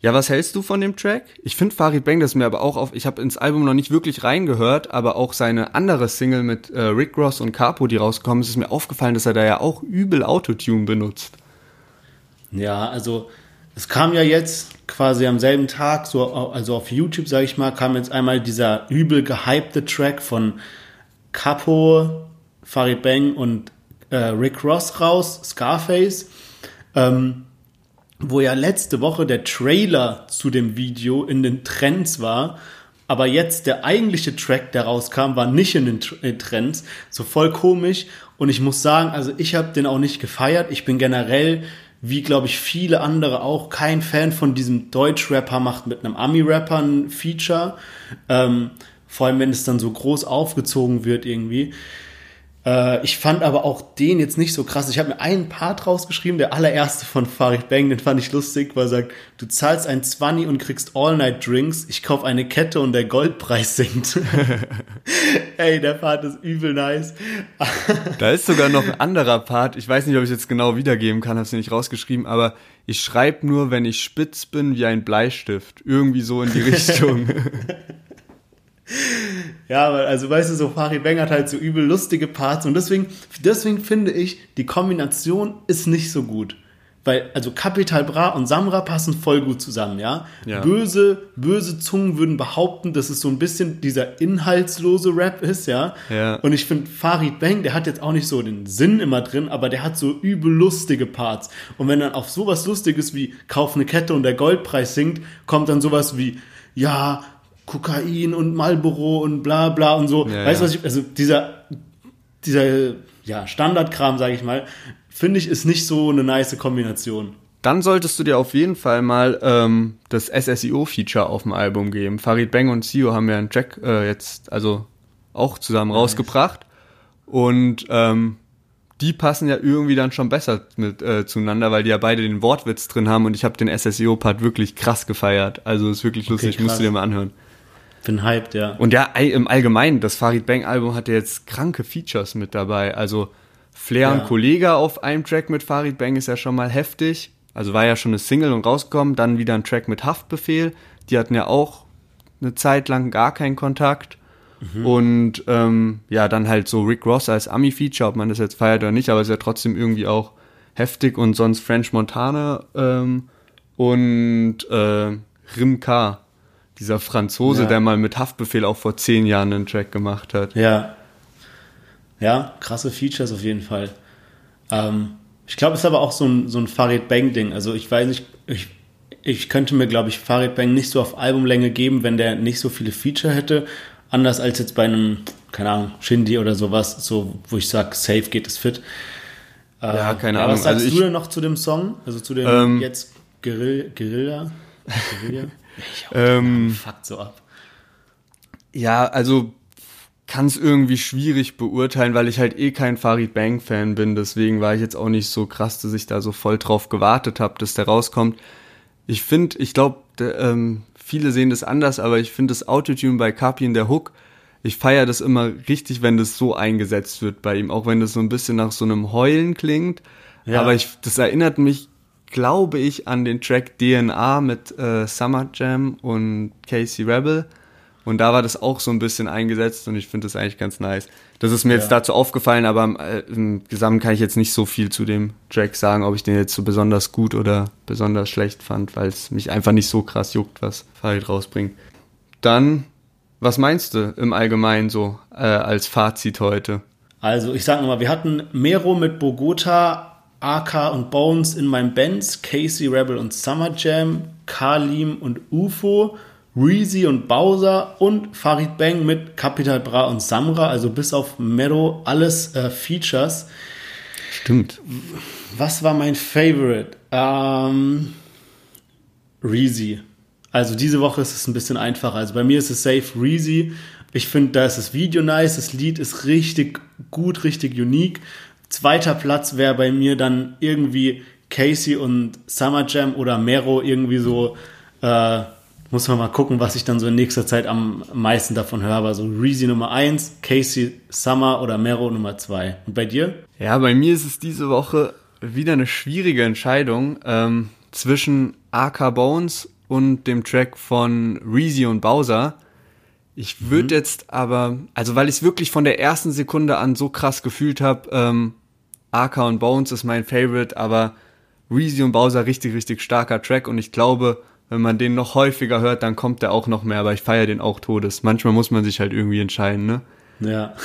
ja, was hältst du von dem Track? Ich finde Farid Bang, das ist mir aber auch auf, ich habe ins Album noch nicht wirklich reingehört, aber auch seine andere Single mit äh, Rick Ross und Capo, die rausgekommen ist, ist mir aufgefallen, dass er da ja auch übel Autotune benutzt. Ja, also es kam ja jetzt quasi am selben Tag, so also auf YouTube, sage ich mal, kam jetzt einmal dieser übel gehypte Track von Capo, Farid Bang und äh, Rick Ross raus, Scarface, ähm, wo ja letzte Woche der Trailer zu dem Video in den Trends war. Aber jetzt der eigentliche Track, der rauskam, war nicht in den äh, Trends. So voll komisch. Und ich muss sagen, also ich habe den auch nicht gefeiert. Ich bin generell, wie glaube ich viele andere auch, kein Fan von diesem Deutsch-Rapper macht mit einem Ami-Rapper ein Feature. Ähm, vor allem, wenn es dann so groß aufgezogen wird irgendwie. Äh, ich fand aber auch den jetzt nicht so krass. Ich habe mir einen Part rausgeschrieben, der allererste von Farid Bang, den fand ich lustig, weil er sagt, du zahlst ein 20 und kriegst All-Night-Drinks, ich kauf eine Kette und der Goldpreis sinkt. *laughs* Ey, der Part ist übel nice. *laughs* Da ist sogar noch ein anderer Part, ich weiß nicht, ob ich es jetzt genau wiedergeben kann, hab's mir nicht rausgeschrieben, aber ich schreibe nur, wenn ich spitz bin wie ein Bleistift. Irgendwie so in die *laughs* Richtung. Ja, also weißt du, so Farid Bang hat halt so übel lustige Parts und deswegen, deswegen finde ich, die Kombination ist nicht so gut. weil, also Capital Bra und Samra passen voll gut zusammen, ja? Ja. Böse, böse Zungen würden behaupten, dass es so ein bisschen dieser inhaltslose Rap ist, ja? Ja. Und ich finde, Farid Bang, der hat jetzt auch nicht so den Sinn immer drin, aber der hat so übel lustige Parts. Und wenn dann auf sowas Lustiges wie Kauf eine Kette und der Goldpreis sinkt, kommt dann sowas wie, ja, Kokain und Marlboro und bla bla und so. Ja, weißt du, was ich, also dieser, dieser, ja, Standardkram, sage ich mal, finde ich, ist nicht so eine nice Kombination. Dann solltest du dir auf jeden Fall mal ähm, das SSIO-Feature auf dem Album geben. Farid Bang und Sio haben ja einen Track äh, jetzt also auch zusammen rausgebracht. Und ähm, die passen ja irgendwie dann schon besser mit äh, zueinander, weil die ja beide den Wortwitz drin haben und ich habe den SSIO-Part wirklich krass gefeiert. Also ist wirklich lustig, musst krass. du dir mal anhören. Bin hyped, ja. Und ja, im Allgemeinen, das Farid Bang Album hat ja jetzt kranke Features mit dabei. Also Flair Ja. und Kollege auf einem Track mit Farid Bang ist ja schon mal heftig. Also war ja schon eine Single und rausgekommen. Dann wieder ein Track mit Haftbefehl. Die hatten ja auch eine Zeit lang gar keinen Kontakt. Und ähm, ja, dann halt so Rick Ross als Ami-Feature, ob man das jetzt feiert oder nicht, aber ist ja trotzdem irgendwie auch heftig. Und sonst French Montana ähm, und äh, Rim K, dieser Franzose, Ja. der mal mit Haftbefehl auch vor zehn Jahren einen Track gemacht hat. Ja. Ja, krasse Features auf jeden Fall. Ähm, ich glaube, es ist aber auch so ein, so ein Farid Bang-Ding. Also ich weiß nicht, ich, ich könnte mir, glaube ich, Farid Bang nicht so auf Albumlänge geben, wenn der nicht so viele Feature hätte. Anders als jetzt bei einem, keine Ahnung, Shindy oder sowas, so, wo ich sage, safe geht es fit. Äh, Ja, keine Ahnung. Was sagst Also ich- du denn noch zu dem Song? Also zu dem Ähm, jetzt Guerilla? Guerilla? *laughs* Ich Ähm, fuckt so ab. Ja, also kann es irgendwie schwierig beurteilen, weil ich halt eh kein Farid Bang Fan bin. Deswegen war ich jetzt auch nicht so krass, dass ich da so voll drauf gewartet habe, dass der rauskommt. Ich finde, ich glaube, ähm, viele sehen das anders, aber ich finde das Autotune bei Kapi in der Hook, ich feiere das immer richtig, wenn das so eingesetzt wird bei ihm, auch wenn das so ein bisschen nach so einem Heulen klingt. Ja. Aber ich, das erinnert mich, glaube ich, an den Track DNA mit äh, Summer Jam und Casey Rebel. Und da war das auch so ein bisschen eingesetzt und ich finde das eigentlich ganz nice. Das ist mir jetzt Ja. dazu aufgefallen, aber im, äh, im Gesamt kann ich jetzt nicht so viel zu dem Track sagen, ob ich den jetzt so besonders gut oder besonders schlecht fand, weil es mich einfach nicht so krass juckt, was Farid rausbringt. Dann, was meinst du im Allgemeinen so äh, als Fazit heute? Also, ich sag nochmal, wir hatten Mero mit Bogota, AK und Bones in meinem Benz, Casey Rebel und Summer Jam, Kalim und UFO, Reezy und Bowser und Farid Bang mit Capital Bra und Samra, also bis auf Mero alles äh, Features. Stimmt. Was war mein Favorite? Ähm, Reezy. Also diese Woche ist es ein bisschen einfacher. Also bei mir ist es safe Reezy. Ich finde, da ist das Video nice, das Lied ist richtig gut, richtig unique. Zweiter Platz wäre bei mir dann irgendwie Casey und Summer Jam oder Mero irgendwie so. Äh, muss man mal gucken, was ich dann so in nächster Zeit am meisten davon höre. Aber so Reezy Nummer 1, Casey Summer oder Mero Nummer 2. Und bei dir? Ja, bei mir ist es diese Woche wieder eine schwierige Entscheidung ähm, zwischen AK Bones und dem Track von Reezy und Bowser. Ich würde jetzt aber, also weil ich es wirklich von der ersten Sekunde an so krass gefühlt habe, ähm, AK und Bones ist mein Favorite, aber Reezy und Bowser richtig, richtig starker Track und ich glaube, wenn man den noch häufiger hört, dann kommt der auch noch mehr, aber ich feiere den auch todes. Manchmal muss man sich halt irgendwie entscheiden, ne? Ja. *laughs*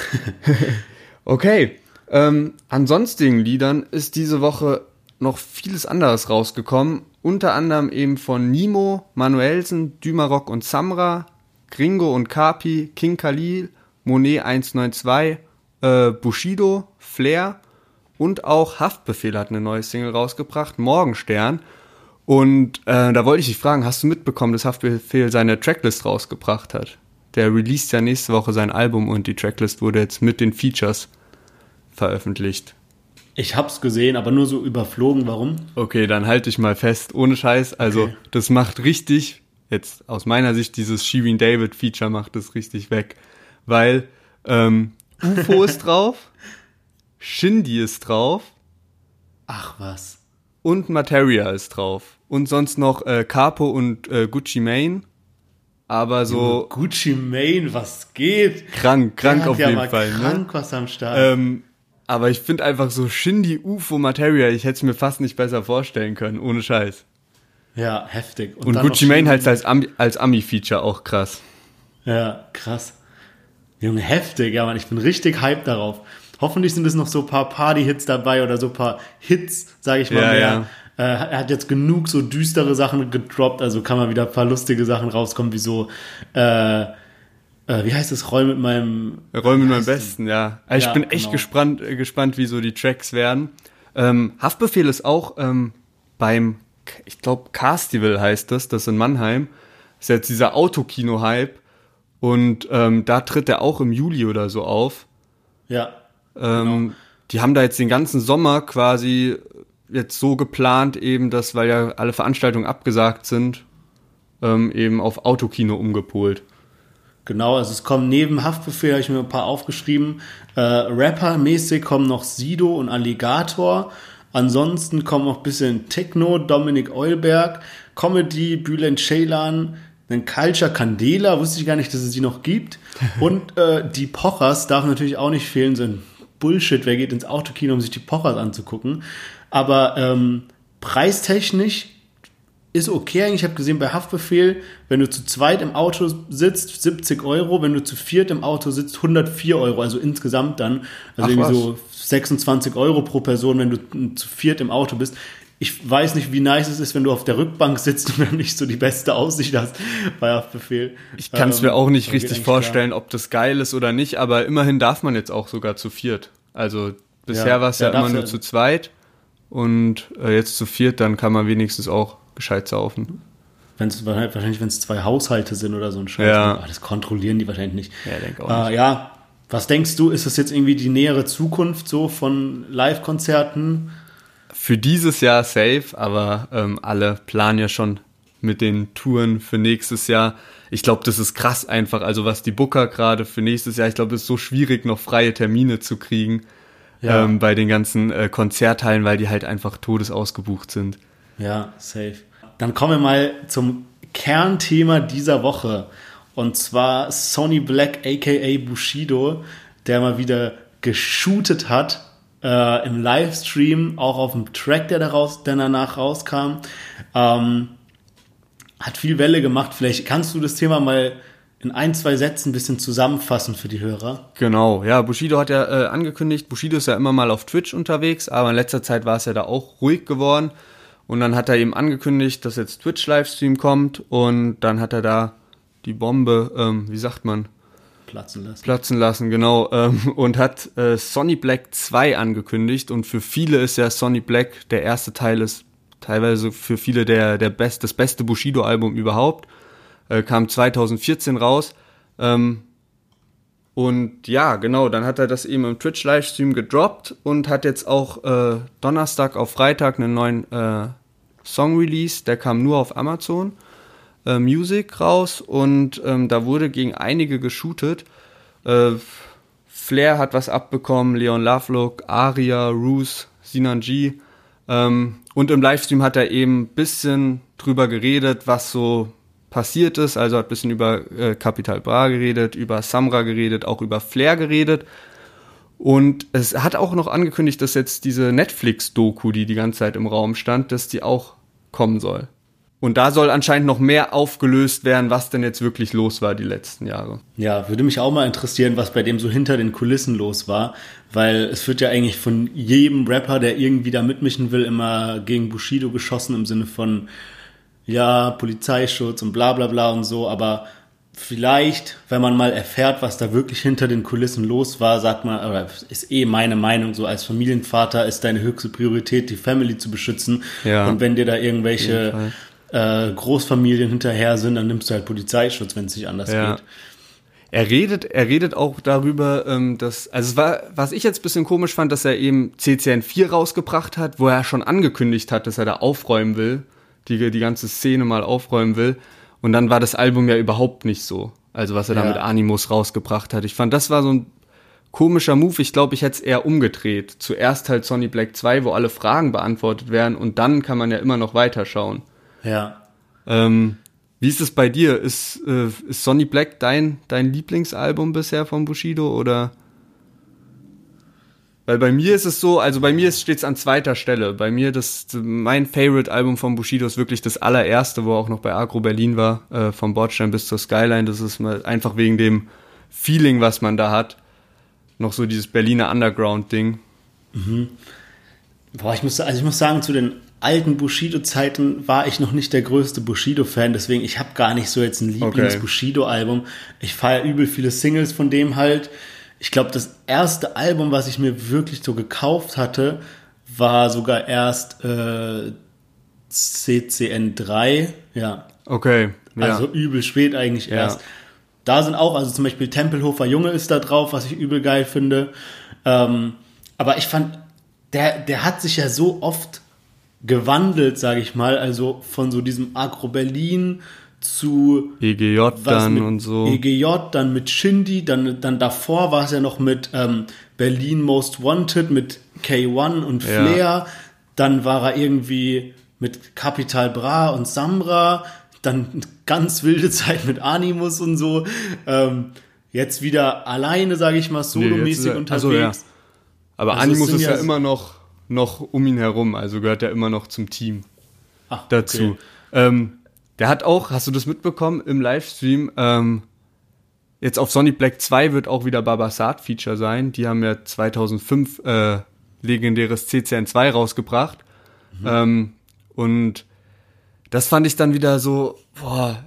Okay. Ähm, an sonstigen Liedern ist diese Woche noch vieles anderes rausgekommen. Unter anderem eben von Nimo, Manuelsen, Dümarock und Samra, Gringo und Kapi, King Khalil, Monet 192, äh, Bushido, Flair und auch Haftbefehl hat eine neue Single rausgebracht, Morgenstern. Und äh, da wollte ich dich fragen, hast du mitbekommen, dass Haftbefehl seine Tracklist rausgebracht hat? Der released ja nächste Woche sein Album und die Tracklist wurde jetzt mit den Features veröffentlicht. Ich hab's gesehen, aber nur so überflogen. Warum? Okay, dann halte ich mal fest, ohne Scheiß. Also, Okay. das macht richtig, jetzt aus meiner Sicht, dieses Shirin David Feature macht das richtig weg. Weil ähm, UFO ist drauf, *laughs* Shindy ist drauf Ach was. und Materia ist drauf. Und sonst noch äh, Capo und äh, Gucci Mane. Aber so Gucci Mane, was geht? krank, krank auf ja jeden mal Fall. Ne? Krank was am Start. Ähm, aber ich finde einfach so Shindy UFO Materia, ich hätte es mir fast nicht besser vorstellen können, ohne Scheiß. Ja, heftig. Und, dann Gucci Mane halt als Ami, als Ami-Feature auch krass. Ja, krass. Junge, heftig, ja, Mann, ich bin richtig hyped darauf. Hoffentlich sind es noch so ein paar Party-Hits dabei oder so ein paar Hits, sage ich mal Ja, mehr. Äh, er hat jetzt genug so düstere Sachen gedroppt, also kann mal wieder ein paar lustige Sachen rauskommen, wie so, äh, äh, wie heißt es, Roll mit meinem, Räume mit meinem Besten, ja. Also Ja, ich bin echt genau. gespannt, äh, gespannt, wie so die Tracks werden. Ähm, Haftbefehl ist auch ähm, beim, ich glaube, Castival heißt das, das in Mannheim. Ist jetzt dieser Autokino-Hype. Und ähm, da tritt er auch im Juli oder so auf. ja, Ähm, Die haben da jetzt den ganzen Sommer quasi jetzt so geplant, eben, dass, weil ja alle Veranstaltungen abgesagt sind, ähm, eben auf Autokino umgepolt. Genau, also es kommen neben Haftbefehl, habe ich mir ein paar aufgeschrieben, äh, Rapper-mäßig kommen noch Sido und Alligator. Ansonsten kommen noch ein bisschen Techno, Dominik Eulberg, Comedy, Bülent Ceylan, dann Culture Candela, wusste ich gar nicht, dass es die noch gibt. *laughs* Und äh, die Pochers darf natürlich auch nicht fehlen, ein Bullshit, wer geht ins Autokino, um sich die Pochers anzugucken. Aber ähm, preistechnisch ist okay eigentlich. Ich habe gesehen, bei Haftbefehl, wenn du zu zweit im Auto sitzt, 70 Euro, wenn du zu viert im Auto sitzt, 104 Euro, also insgesamt dann. Also Ach, irgendwie was. so 26 Euro pro Person, wenn du zu viert im Auto bist. Ich weiß nicht, wie nice es ist, wenn du auf der Rückbank sitzt und dann nicht so die beste Aussicht hast bei Haftbefehl. Ich kann es Ähm, mir auch nicht richtig vorstellen, ob das geil ist oder nicht, aber immerhin darf man jetzt auch sogar zu viert. Also bisher Ja, war es ja, ja, immer nur zu zweit und äh, jetzt zu viert, dann kann man wenigstens auch gescheit saufen. Wenn's, wahrscheinlich, wenn es zwei Haushalte sind oder so ein Scheiß. Ja. Aber das kontrollieren die wahrscheinlich nicht. Ja, denk auch Äh, ja, was denkst du, ist das jetzt irgendwie die nähere Zukunft so von Live-Konzerten? Für dieses Jahr safe, aber ähm, alle planen ja schon mit den Touren für nächstes Jahr. Ich glaube, das ist krass einfach. Also was die Booker gerade für nächstes Jahr, ich glaube, es ist so schwierig, noch freie Termine zu kriegen Ja. ähm, bei den ganzen äh, Konzerthallen, weil die halt einfach todesausgebucht sind. Ja, safe. Dann kommen wir mal zum Kernthema dieser Woche. Und zwar Sonny Black, aka Bushido, der mal wieder geshootet hat äh, im Livestream, auch auf dem Track, der, daraus, der danach rauskam. Ähm, hat viel Welle gemacht. Vielleicht kannst du das Thema mal in ein, zwei Sätzen ein bisschen zusammenfassen für die Hörer. Genau, ja, Bushido hat ja äh, angekündigt, Bushido ist ja immer mal auf Twitch unterwegs, aber in letzter Zeit war es ja da auch ruhig geworden. Und dann hat er eben angekündigt, dass jetzt Twitch-Livestream kommt und dann hat er da die Bombe, ähm, wie sagt man, Platzen lassen. platzen lassen, genau, ähm, und hat äh, Sonny Black 2 angekündigt. Und für viele ist ja Sonny Black, der erste Teil ist teilweise für viele der, der best, das beste Bushido-Album überhaupt, äh, kam 2014 raus, ähm, und ja, genau, dann hat er das eben im Twitch-Livestream gedroppt und hat jetzt auch äh, Donnerstag auf Freitag einen neuen äh, Song-Release, der kam nur auf Amazon äh, Music raus und ähm, da wurde gegen einige geshootet. Äh, Flair hat was abbekommen, Leon Lovelock, Aria, Roos, Sinan G. Ähm, und im Livestream hat er eben ein bisschen drüber geredet, was so passiert ist. Also hat ein bisschen über äh, Capital Bra geredet, über Samra geredet, auch über Flair geredet. Und es hat auch noch angekündigt, dass jetzt diese Netflix-Doku, die die ganze Zeit im Raum stand, dass die auch kommen soll. Und da soll anscheinend noch mehr aufgelöst werden, was denn jetzt wirklich los war die letzten Jahre. Ja, würde mich auch mal interessieren, was bei dem so hinter den Kulissen los war, weil es wird ja eigentlich von jedem Rapper, der irgendwie da mitmischen will, immer gegen Bushido geschossen im Sinne von, ja, Polizeischutz und bla bla bla und so, aber vielleicht, wenn man mal erfährt, was da wirklich hinter den Kulissen los war, sagt man, oder ist eh meine Meinung, so als Familienvater ist deine höchste Priorität, die Family zu beschützen. Ja. Und wenn dir da irgendwelche äh, Großfamilien hinterher sind, dann nimmst du halt Polizeischutz, wenn es nicht anders Ja. geht. Er redet, er redet auch darüber, ähm, dass, also es war, was ich jetzt ein bisschen komisch fand, dass er eben CCN 4 rausgebracht hat, wo er schon angekündigt hat, dass er da aufräumen will, die, die ganze Szene mal aufräumen will. Und dann war das Album ja überhaupt nicht so. Also was er da Ja. mit Animus rausgebracht hat. Ich fand, das war so ein komischer Move. Ich glaube, ich hätte es eher umgedreht. Zuerst halt Sonny Black 2, wo alle Fragen beantwortet werden und dann kann man ja immer noch weiterschauen. Ja. Ähm, wie ist es bei dir? Ist, äh, ist Sonny Black dein, dein Lieblingsalbum bisher von Bushido oder? Weil bei mir ist es so, also bei mir steht es an zweiter Stelle. Bei mir das mein Favorite-Album von Bushido ist wirklich das allererste, wo er auch noch bei Agro Berlin war, äh, vom Bordstein bis zur Skyline. Das ist mal einfach wegen dem Feeling, was man da hat. Noch so dieses Berliner Underground-Ding. Boah, ich muss, also ich muss sagen, zu den alten Bushido-Zeiten war ich noch nicht der größte Bushido-Fan, deswegen ich habe gar nicht so jetzt ein Lieblings-Bushido-Album. Ich feiere übel viele Singles von dem halt. Ich glaube, das erste Album, was ich mir wirklich so gekauft hatte, war sogar erst äh, CCN3, ja. Okay, ja. Also übel spät eigentlich erst. Da sind auch, also zum Beispiel Tempelhofer Junge ist da drauf, was ich übel geil finde. Ähm, aber ich fand, der, der hat sich ja so oft gewandelt, sage ich mal, also von so diesem Agro Berlin zu EGJ dann mit und so. EGJ, dann mit Shindy, dann, dann davor war es ja noch mit ähm, Berlin Most Wanted, mit K1 und Ja. Flair. Dann war er irgendwie mit Capital Bra und Samra. Dann ganz wilde *laughs* Zeit mit Animus und so. Ähm, jetzt wieder alleine, sage ich mal, solomäßig ist er- unterwegs. also, ja. Aber Also Animus ist ja, ja- immer noch, noch um ihn herum, also gehört er immer noch zum Team Ach, dazu. okay. Ähm, der hat auch, hast du das mitbekommen im Livestream? Ähm, jetzt auf Sonic Black 2 wird auch wieder Babasat Feature sein. Die haben ja 2005 äh, legendäres CCN2 rausgebracht. Ähm, und das fand ich dann wieder so, boah,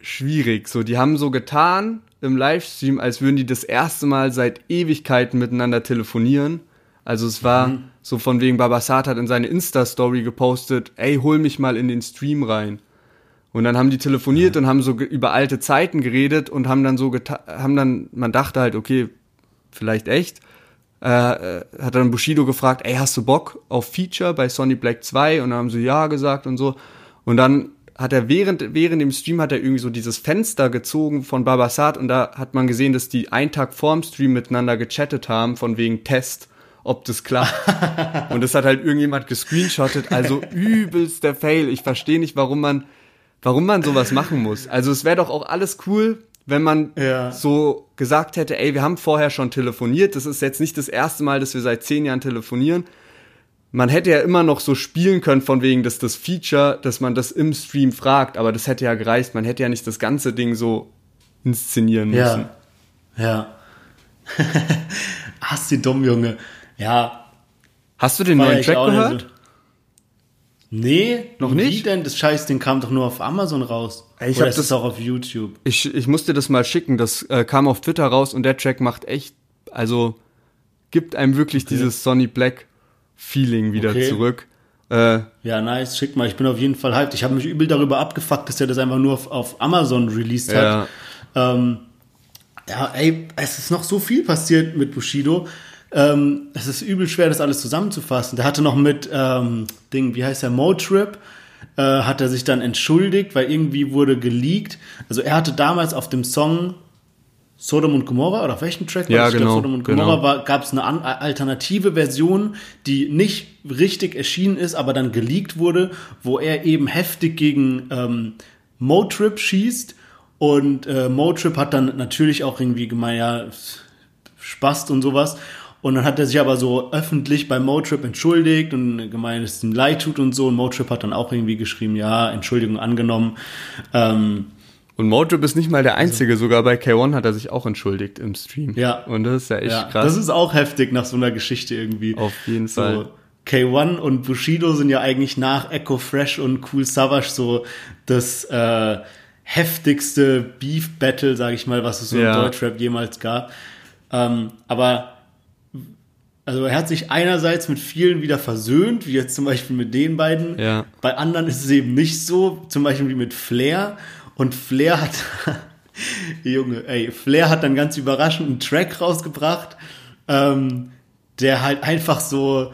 schwierig. So, die haben so getan im Livestream, als würden die das erste Mal seit Ewigkeiten miteinander telefonieren. Also es war so von wegen, Babasat hat in seine Insta-Story gepostet, ey, hol mich mal in den Stream rein. Und dann haben die telefoniert und haben so über alte Zeiten geredet und haben dann so haben dann, man dachte halt, okay, vielleicht echt. Äh, äh, hat dann Bushido gefragt, ey, hast du Bock auf Feature bei Sony Black 2? Und dann haben sie ja gesagt und so. Und dann hat er während, während dem Stream hat er irgendwie so dieses Fenster gezogen von Babasat und da hat man gesehen, dass die einen Tag vorm Stream miteinander gechattet haben, von wegen Test, ob das klappt. und das hat halt irgendjemand gescreenshottet, also übelst der Fail. Ich verstehe nicht, warum man, warum man sowas machen muss. Also es wäre doch auch alles cool, wenn man Ja. so gesagt hätte, ey, wir haben vorher schon telefoniert, das ist jetzt nicht das erste Mal, dass wir seit zehn Jahren telefonieren. Man hätte ja immer noch so spielen können, von wegen, dass das Feature, dass man das im Stream fragt, aber das hätte ja gereicht. Man hätte ja nicht das ganze Ding so inszenieren müssen. Ja. Ja. Hast du dumm, Junge. Ja, Hast du den neuen Track gehört? so. Nee, Noch Wie nicht? denn? Das Scheißding kam doch nur auf Amazon raus. Ich Oder hab ist das- auch auf YouTube? Ich, ich musste das mal schicken, das äh, kam auf Twitter raus und der Track macht echt, also gibt einem wirklich dieses Sonny Black Feeling wieder Okay. zurück. Äh, Ja, nice. Schick mal. Ich bin auf jeden Fall hyped. Ich habe mich übel darüber abgefuckt, dass er das einfach nur auf, auf Amazon released Ja. hat. Ähm, ja, ey, es ist noch so viel passiert mit Bushido. Ähm, es ist übel schwer, das alles zusammenzufassen. Der hatte noch mit ähm, Ding, wie heißt der, Motrip, äh, hat er sich dann entschuldigt, weil irgendwie wurde geleakt. Also er hatte damals auf dem Song Sodom und Gomorra, oder auf welchem Track Ja, das? Genau, Sodom und Gomorra genau. war, gab es eine an, alternative Version, die nicht richtig erschienen ist, aber dann geleakt wurde, wo er eben heftig gegen ähm, Motrip schießt. Und äh, Motrip hat dann natürlich auch irgendwie gemeint, ja, Spast und sowas. Und dann hat er sich aber so öffentlich bei Motrip entschuldigt und gemeint, dass es ihm leid tut und so. Und Motrip hat dann auch irgendwie geschrieben, ja, Entschuldigung angenommen. Ähm, und Motrip ist nicht mal der Einzige, sogar bei K1 hat er sich auch entschuldigt im Stream. Ja. Und das ist ja echt ja, krass. das ist auch heftig nach so einer Geschichte irgendwie. Auf jeden Fall. So, K1 und Bushido sind ja eigentlich nach Echo Fresh und Cool Savage so das äh, heftigste Beef Battle, sage ich mal, was es so Ja. im Deutschrap jemals gab. Ähm, aber also er hat sich einerseits mit vielen wieder versöhnt, wie jetzt zum Beispiel mit den beiden. Ja. Bei anderen ist es eben nicht so, zum Beispiel wie mit Flair. Und Flair hat, *laughs* Junge, ey, Flair hat dann ganz überraschend einen Track rausgebracht, ähm, der halt einfach so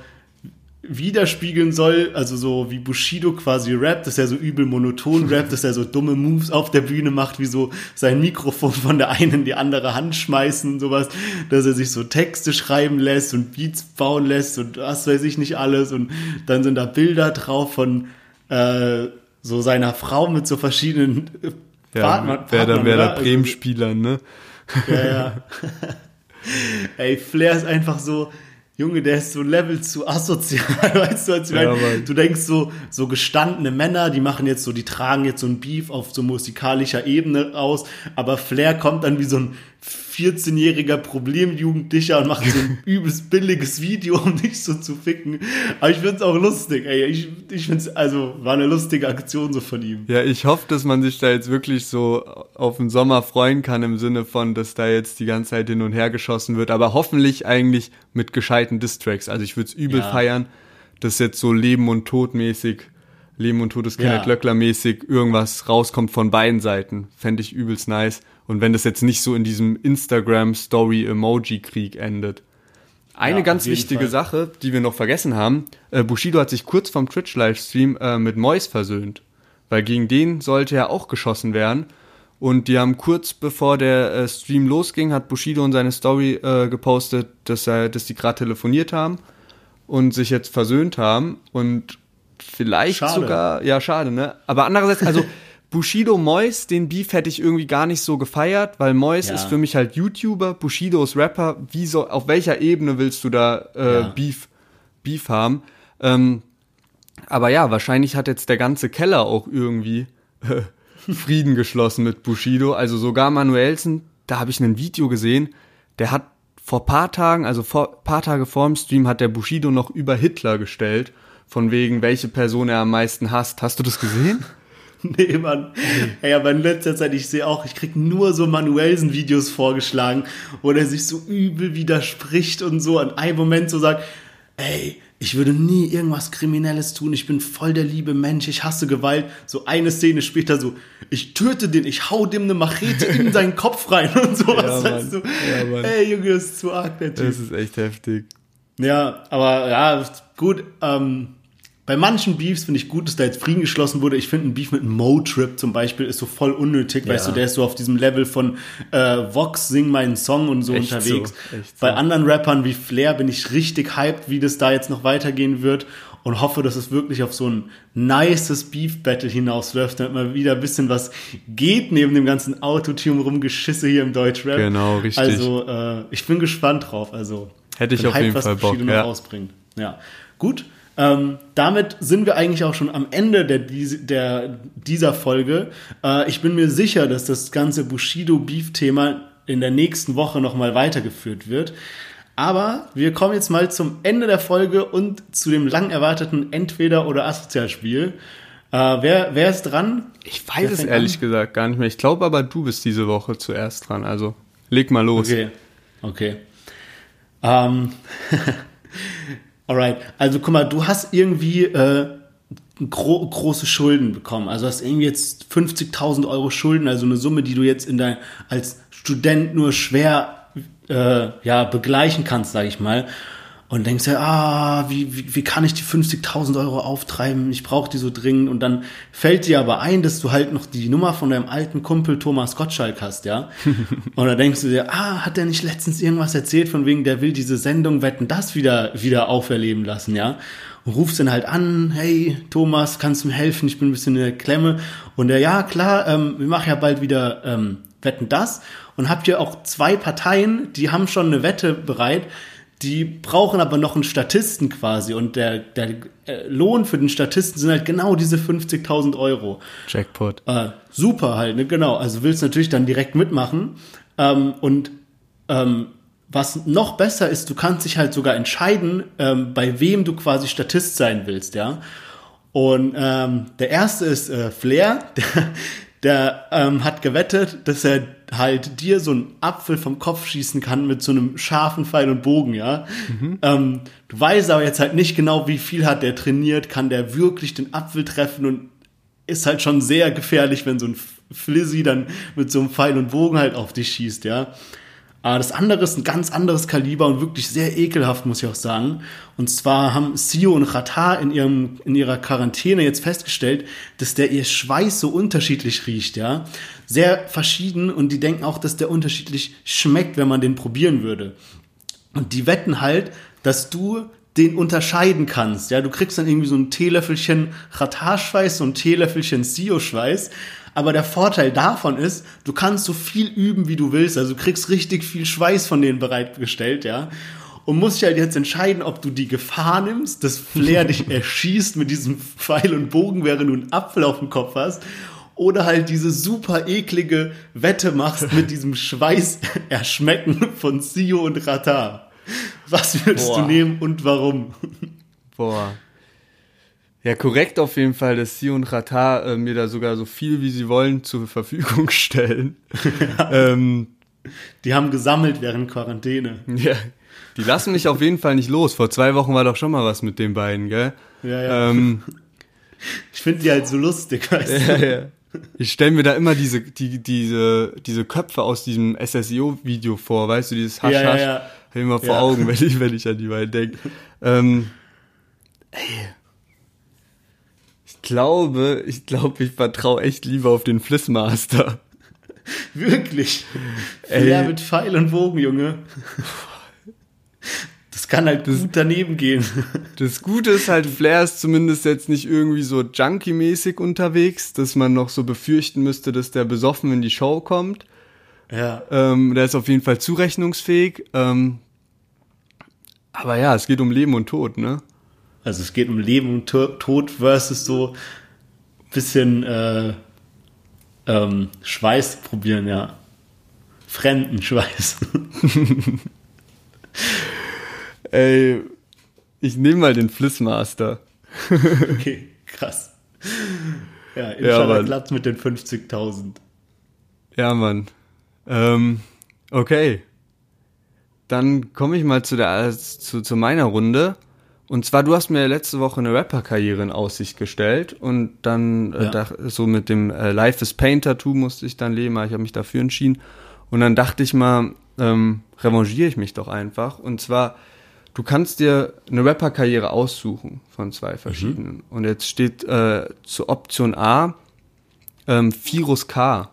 widerspiegeln soll, also so wie Bushido quasi rappt, dass er so übel monoton *laughs* rappt, dass er so dumme Moves auf der Bühne macht, wie so sein Mikrofon von der einen in die andere Hand schmeißen und sowas, dass er sich so Texte schreiben lässt und Beats bauen lässt und was weiß ich nicht alles und dann sind da Bilder drauf von äh, so seiner Frau mit so verschiedenen äh, ja, Partner- wer da Partnern, wer da Also- Bremen-Spieler, ne? ja, ja. *laughs* Ey, Flair ist einfach so, Junge, der ist so Level zu asozial, *laughs* weißt du, als Ja, mein, du denkst so, so gestandene Männer, die machen jetzt so, die tragen jetzt so ein Beef auf so musikalischer Ebene aus, aber Flair kommt dann wie so ein 14-jähriger Problemjugendlicher und macht so ein *laughs* übelst billiges Video, um dich so zu ficken. Aber ich find's auch lustig, ey, ich, ich find's, also, war eine lustige Aktion so von ihm. Ja, ich hoffe, dass man sich da jetzt wirklich so auf den Sommer freuen kann im Sinne von, dass da jetzt die ganze Zeit hin und her geschossen wird, aber hoffentlich eigentlich mit gescheiten Distracks. Also ich würde es übel Ja. feiern, dass jetzt so Leben und Tod mäßig, Leben und Tod des Kenneth Ja. Löckler mäßig irgendwas rauskommt von beiden Seiten. Fände ich übelst nice. Und wenn das jetzt nicht so in diesem Instagram-Story-Emoji-Krieg endet. Eine Ja, ganz wichtige Fall. Sache, die wir noch vergessen haben, äh, Bushido hat sich kurz vorm Twitch-Livestream äh, mit Mois versöhnt. Weil gegen den sollte ja auch geschossen werden. Und die haben kurz bevor der äh, Stream losging, hat Bushido in seine Story äh, gepostet, dass, er, dass die gerade telefoniert haben und sich jetzt versöhnt haben. Und vielleicht Schade. sogar, ja, schade, ne? Aber andererseits, also *laughs* Bushido Mois, den Beef hätte ich irgendwie gar nicht so gefeiert, weil Mois Ja. ist für mich halt YouTuber, Bushido ist Rapper. Wie so, auf welcher Ebene willst du da äh, Ja. Beef, Beef haben? Ähm, aber ja, wahrscheinlich hat jetzt der ganze Keller auch irgendwie äh, *laughs* Frieden geschlossen mit Bushido. Also sogar Manuelsen, da habe ich ein Video gesehen, der hat vor paar Tagen, also vor paar Tage vor dem Stream, hat der Bushido noch über Hitler gestellt, von wegen, welche Person er am meisten hasst. Hast du das gesehen? *laughs* *laughs* Nee, Mann. Ey, aber in letzter Zeit, ich sehe auch, ich krieg nur so Manuelsen-Videos vorgeschlagen, wo der sich so übel widerspricht und so an einem Moment so sagt, ey, ich würde nie irgendwas Kriminelles tun, ich bin voll der liebe Mensch, ich hasse Gewalt. So eine Szene später so, ich töte den, ich hau dem eine Machete in seinen *laughs* Kopf rein und sowas. Ja? Mann. Ja, Mann. Ey, Junge, das ist zu arg, der Typ. Das ist echt heftig. Ja, aber ja, gut. Ähm, bei manchen Beefs finde ich gut, dass da jetzt Frieden geschlossen wurde. Ich finde ein Beef mit Mo-Trip zum Beispiel ist so voll unnötig, weißt du, der ist so auf diesem Level von äh, Vox, sing meinen Song und so Echt unterwegs. so, echt Bei so. anderen Rappern wie Flair bin ich richtig hyped, wie das da jetzt noch weitergehen wird und hoffe, dass es wirklich auf so ein nices Beef-Battle hinausläuft, damit mal wieder ein bisschen was geht neben dem ganzen Autotune rumgeschisse hier im Deutschrap. Genau, richtig. Also äh, ich bin gespannt drauf. Also Hätte ich auf jeden was Fall Bock, Bushido noch ja. rausbringt. Ja, gut. Ähm, damit sind wir eigentlich auch schon am Ende der, der, dieser Folge. Äh, ich bin mir sicher, dass das ganze Bushido-Beef-Thema in der nächsten Woche nochmal weitergeführt wird. Aber wir kommen jetzt mal zum Ende der Folge und zu dem lang erwarteten Entweder- oder Asozialspiel. Äh, wer, wer ist dran? Ich weiß es ehrlich an? gesagt gar nicht mehr. Ich glaube aber, du bist diese Woche zuerst dran. Also leg mal los. Okay, okay. Ähm, *laughs* alright. Also guck mal, du hast irgendwie äh, gro große Schulden bekommen. Also hast irgendwie jetzt 50.000 Euro Schulden, also eine Summe, die du jetzt in dein als Student nur schwer äh, ja begleichen kannst, sag ich mal. Und denkst ja, ah, wie, wie, wie kann ich die 50.000 Euro auftreiben? Ich brauche die so dringend. Und dann fällt dir aber ein, dass du halt noch die Nummer von deinem alten Kumpel Thomas Gottschalk hast, ja? *laughs* Und dann denkst du dir, ah, hat der nicht letztens irgendwas erzählt, von wegen, der will diese Sendung Wetten, das wieder, wieder auferleben lassen, ja? Und rufst ihn halt an, hey, Thomas, kannst du mir helfen? Ich bin ein bisschen in der Klemme. Und er, ja, klar, ähm, wir machen ja bald wieder ähm, Wetten, das. Und habt ihr auch zwei Parteien, die haben schon eine Wette bereit, die brauchen aber noch einen Statisten quasi und der, der äh, Lohn für den Statisten sind halt genau diese 50.000 Euro. Jackpot. Äh, super halt, ne? genau. Also willst natürlich dann direkt mitmachen. Ähm, und ähm, was noch besser ist, du kannst dich halt sogar entscheiden, ähm, bei wem du quasi Statist sein willst, ja. Und ähm, der erste ist äh, Flair, *laughs* der, der ähm, hat gewettet, dass er halt dir so einen Apfel vom Kopf schießen kann mit so einem scharfen Pfeil und Bogen, ja. Ähm, du weißt aber jetzt halt nicht genau, wie viel hat der trainiert, kann der wirklich den Apfel treffen und ist halt schon sehr gefährlich, wenn so ein Flizzy dann mit so einem Pfeil und Bogen halt auf dich schießt, ja. Aber das andere ist ein ganz anderes Kaliber und wirklich sehr ekelhaft, muss ich auch sagen. Und zwar haben Sio und Rata in, ihrem, in ihrer Quarantäne jetzt festgestellt, dass der ihr Schweiß so unterschiedlich riecht, ja. Sehr verschieden und die denken auch, dass der unterschiedlich schmeckt, wenn man den probieren würde. Und die wetten halt, dass du den unterscheiden kannst. Ja, du kriegst dann irgendwie so ein Teelöffelchen Ratarschweiß, so ein Teelöffelchen Sio-Schweiß. Aber der Vorteil davon ist, du kannst so viel üben, wie du willst. Also du kriegst richtig viel Schweiß von denen bereitgestellt, ja. und musst dich halt jetzt entscheiden, ob du die Gefahr nimmst, dass Flair *laughs* dich erschießt mit diesem Pfeil und Bogen, während du einen Apfel auf dem Kopf hast, oder halt diese super eklige Wette machst mit diesem Schweiß erschmecken von Sio und Rata. *laughs* Was würdest Boah. du nehmen und warum? Boah. Ja, korrekt auf jeden Fall, dass Sie und Rata äh, mir da sogar so viel, wie sie wollen, zur Verfügung *laughs* stellen. ähm, Die haben gesammelt während Quarantäne. ja, die lassen mich auf jeden Fall nicht los. Vor zwei Wochen war doch schon mal was mit den beiden, gell? Ja, ja. Ähm, Ich finde die halt so lustig, weißt du? ja, ja. Ich stelle mir da immer diese, die, diese, diese Köpfe aus diesem SSIO-Video vor, weißt du, dieses Hasch, Ja, ja, ja. Hab ich immer vor Ja. Augen, wenn ich, wenn ich an die beiden denke. Ähm, ey. Ich glaube, ich glaube, ich vertraue echt lieber auf den Flissmaster. Wirklich. Ey. Flair mit Pfeil und Bogen, Junge. Das kann halt gut daneben gehen. Das Gute ist halt, Flair ist zumindest jetzt nicht irgendwie so Junkie-mäßig unterwegs, dass man noch so befürchten müsste, dass der besoffen in die Show kommt. Ja. Ähm, der ist auf jeden Fall zurechnungsfähig. Ähm, aber ja, es geht um Leben und Tod, ne? Also es geht um Leben und To- Tod versus so bisschen äh, ähm, Schweiß probieren, ja. Fremdenschweiß. *laughs* Ey, ich nehme mal den Flissmaster. *laughs* okay, krass. Ja, inshallah Mann. klappt's mit den 50.000. Ja, Mann. Ähm, okay. Dann komme ich mal zu der zu, zu meiner Runde. Und zwar, du hast mir letzte Woche eine Rapper-Karriere in Aussicht gestellt und dann äh, Ja. dach, so mit dem äh, Life is Pain Tattoo musste ich dann leben, aber ich habe mich dafür entschieden. Und dann dachte ich mal, ähm, revanchiere ich mich doch einfach. Und zwar, du kannst dir eine Rapper-Karriere aussuchen von zwei verschiedenen. Und jetzt steht äh, zur Option A ähm, Virus K,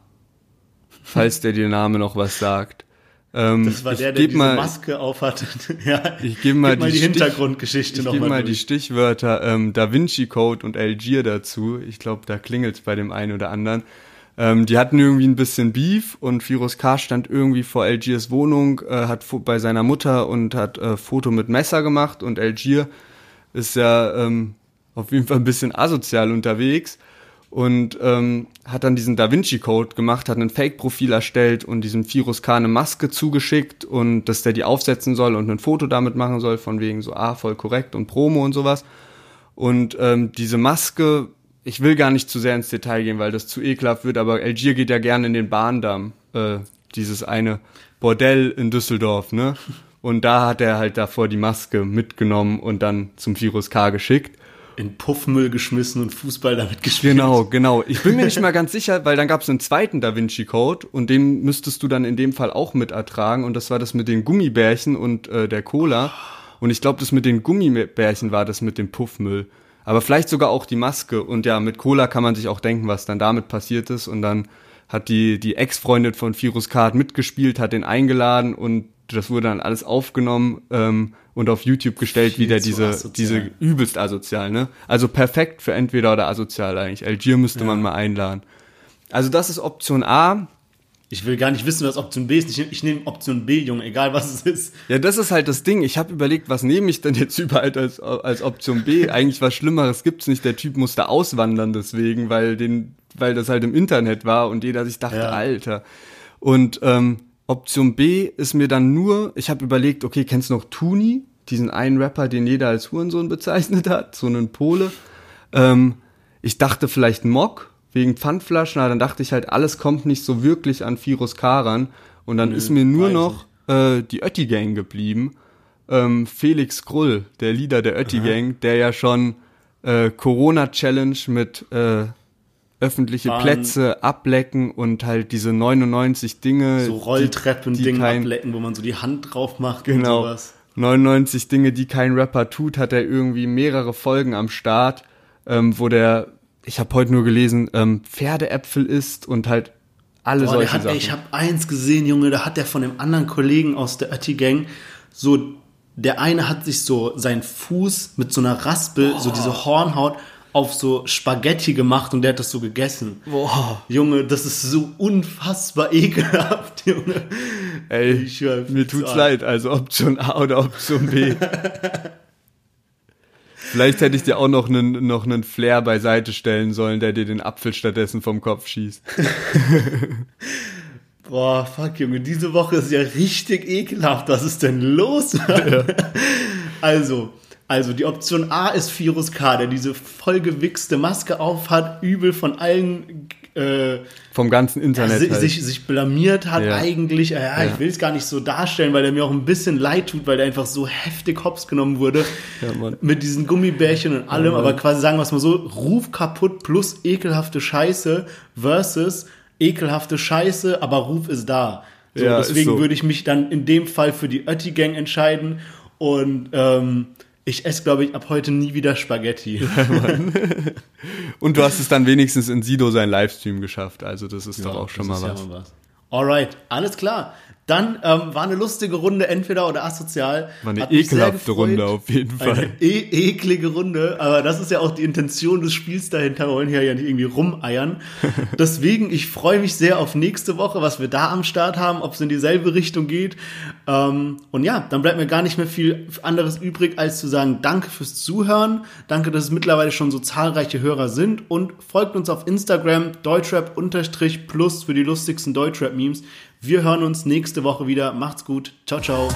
falls der dir Name noch was sagt. Ähm, Das war ich der, der geb diese mal, Maske aufhat. *laughs* ja, Ich gebe mal, gib mal die, Stich- Hintergrundgeschichte Ich noch gebe mal mal die durch. Stichwörter ähm, Da Vinci Code und Algier dazu. Ich glaube, da klingelt's bei dem einen oder anderen. Ähm, die hatten irgendwie ein bisschen Beef und Firoz K. stand irgendwie vor Algiers Wohnung, äh, hat bei seiner Mutter und hat äh, Foto mit Messer gemacht und Algier ist ja ähm, auf jeden Fall ein bisschen asozial unterwegs und ähm, hat dann diesen Da Vinci Code gemacht, hat ein Fake-Profil erstellt und diesem Virus K eine Maske zugeschickt und dass der die aufsetzen soll und ein Foto damit machen soll, von wegen so, ah, voll korrekt und Promo und sowas. Und ähm, diese Maske, ich will gar nicht zu sehr ins Detail gehen, weil das zu ekelhaft wird, aber Algier geht ja gerne in den Bahndamm, äh, dieses eine Bordell in Düsseldorf, ne? Und da hat er halt davor die Maske mitgenommen und dann zum Virus K geschickt. In Puffmüll geschmissen und Fußball damit *laughs* gespielt. Genau, genau. Ich bin mir nicht mal ganz sicher, weil dann gab es einen zweiten Da Vinci Code und den müsstest du dann in dem Fall auch mit ertragen und das war das mit den Gummibärchen und äh, der Cola und ich glaube, das mit den Gummibärchen war das mit dem Puffmüll. Aber vielleicht sogar auch die Maske und ja, mit Cola kann man sich auch denken, was dann damit passiert ist und dann hat die die Ex-Freundin von Virus Card mitgespielt, hat den eingeladen und das wurde dann alles aufgenommen ähm, und auf YouTube gestellt, wie Viel der zu diese asozial. diese übelst asozial, ne? Also perfekt für entweder oder asozial eigentlich. Algier müsste man mal einladen. Also das ist Option A. Ich will gar nicht wissen, was Option B ist. Ich, nehm- nehme Option B, Junge, egal was es ist. Ja, das ist halt das Ding. Ich habe überlegt, was nehme ich denn jetzt *laughs* überall als, als Option B? Eigentlich was Schlimmeres gibt's nicht. Der Typ musste auswandern deswegen, weil den, weil das halt im Internet war und jeder sich dachte, Ja. Alter. Und ähm, Option B ist mir dann nur, ich habe überlegt, okay, kennst du noch Tuni? Diesen einen Rapper, den jeder als Hurensohn bezeichnet hat, so einen Pole. Ähm, ich dachte vielleicht Mock wegen Pfandflaschen, aber dann dachte ich halt, alles kommt nicht so wirklich an Virus Karan. Und dann ist mir nur noch äh, die Ötti Gang geblieben. Ähm, Felix Krull, der Leader der Ötti Gang, der ja schon äh, Corona-Challenge mit äh, öffentliche Bahn- Plätze ablecken und halt diese 99 Dinge. So die- die Rolltreppen-Ding kein- ablecken, wo man so die Hand drauf macht und Genau. sowas. 99 Dinge, die kein Rapper tut, hat er irgendwie mehrere Folgen am Start, ähm, wo der, ich habe heute nur gelesen, ähm, Pferdeäpfel isst und halt alle Boah, solche hat, ey, Sachen. ich habe eins gesehen, Junge, da hat der von dem anderen Kollegen aus der Ötti Gang so, der eine hat sich so seinen Fuß mit so einer Raspel, so diese Hornhaut auf so Spaghetti gemacht und der hat das so gegessen. Boah. Junge, das ist so unfassbar ekelhaft, *laughs* Junge. Ey, mir tut's zu leid. Also Option A oder Option B. Vielleicht hätte ich dir auch noch einen, noch einen Flair beiseite stellen sollen, der dir den Apfel stattdessen vom Kopf schießt. *laughs* Boah, fuck, Junge, diese Woche ist ja richtig ekelhaft. Was ist denn los? Also, also die Option A ist Virus K, der diese vollgewichste Maske aufhat, übel von allen äh, Vom ganzen Internet sich, halt. sich, sich blamiert hat Ja. eigentlich. Äh, ja, Ja. Ich will es gar nicht so darstellen, weil er mir auch ein bisschen leid tut, weil der einfach so heftig hops genommen wurde. Ja, Mann. mit diesen Gummibärchen und allem. aber quasi sagen wir es mal so, Ruf kaputt plus ekelhafte Scheiße versus ekelhafte Scheiße, aber Ruf ist da. So, deswegen so. würde ich mich dann in dem Fall für die Ötti-Gang entscheiden. Und ähm, ich esse, glaube ich, ab heute nie wieder Spaghetti. *laughs* Und du hast es dann wenigstens in Sido sein Livestream geschafft. Also das ist doch auch schon mal was. ja was. Alright, alles klar. Dann ähm, war eine lustige Runde, entweder oder asozial. War eine ekelhafte. Runde auf jeden Fall. Eine e eklige Runde, aber das ist ja auch die Intention des Spiels dahinter. Wir wollen hier ja nicht irgendwie rumeiern. *laughs* Deswegen, ich freue mich sehr auf nächste Woche, was wir da am Start haben, ob es in dieselbe Richtung geht. Ähm, und ja, dann bleibt mir gar nicht mehr viel anderes übrig, als zu sagen, danke fürs Zuhören. Danke, dass es mittlerweile schon so zahlreiche Hörer sind und folgt uns auf Instagram deutschrap-plus für die lustigsten Deutschrap-Memes. Wir hören uns nächste Woche wieder. Macht's gut. Ciao, ciao.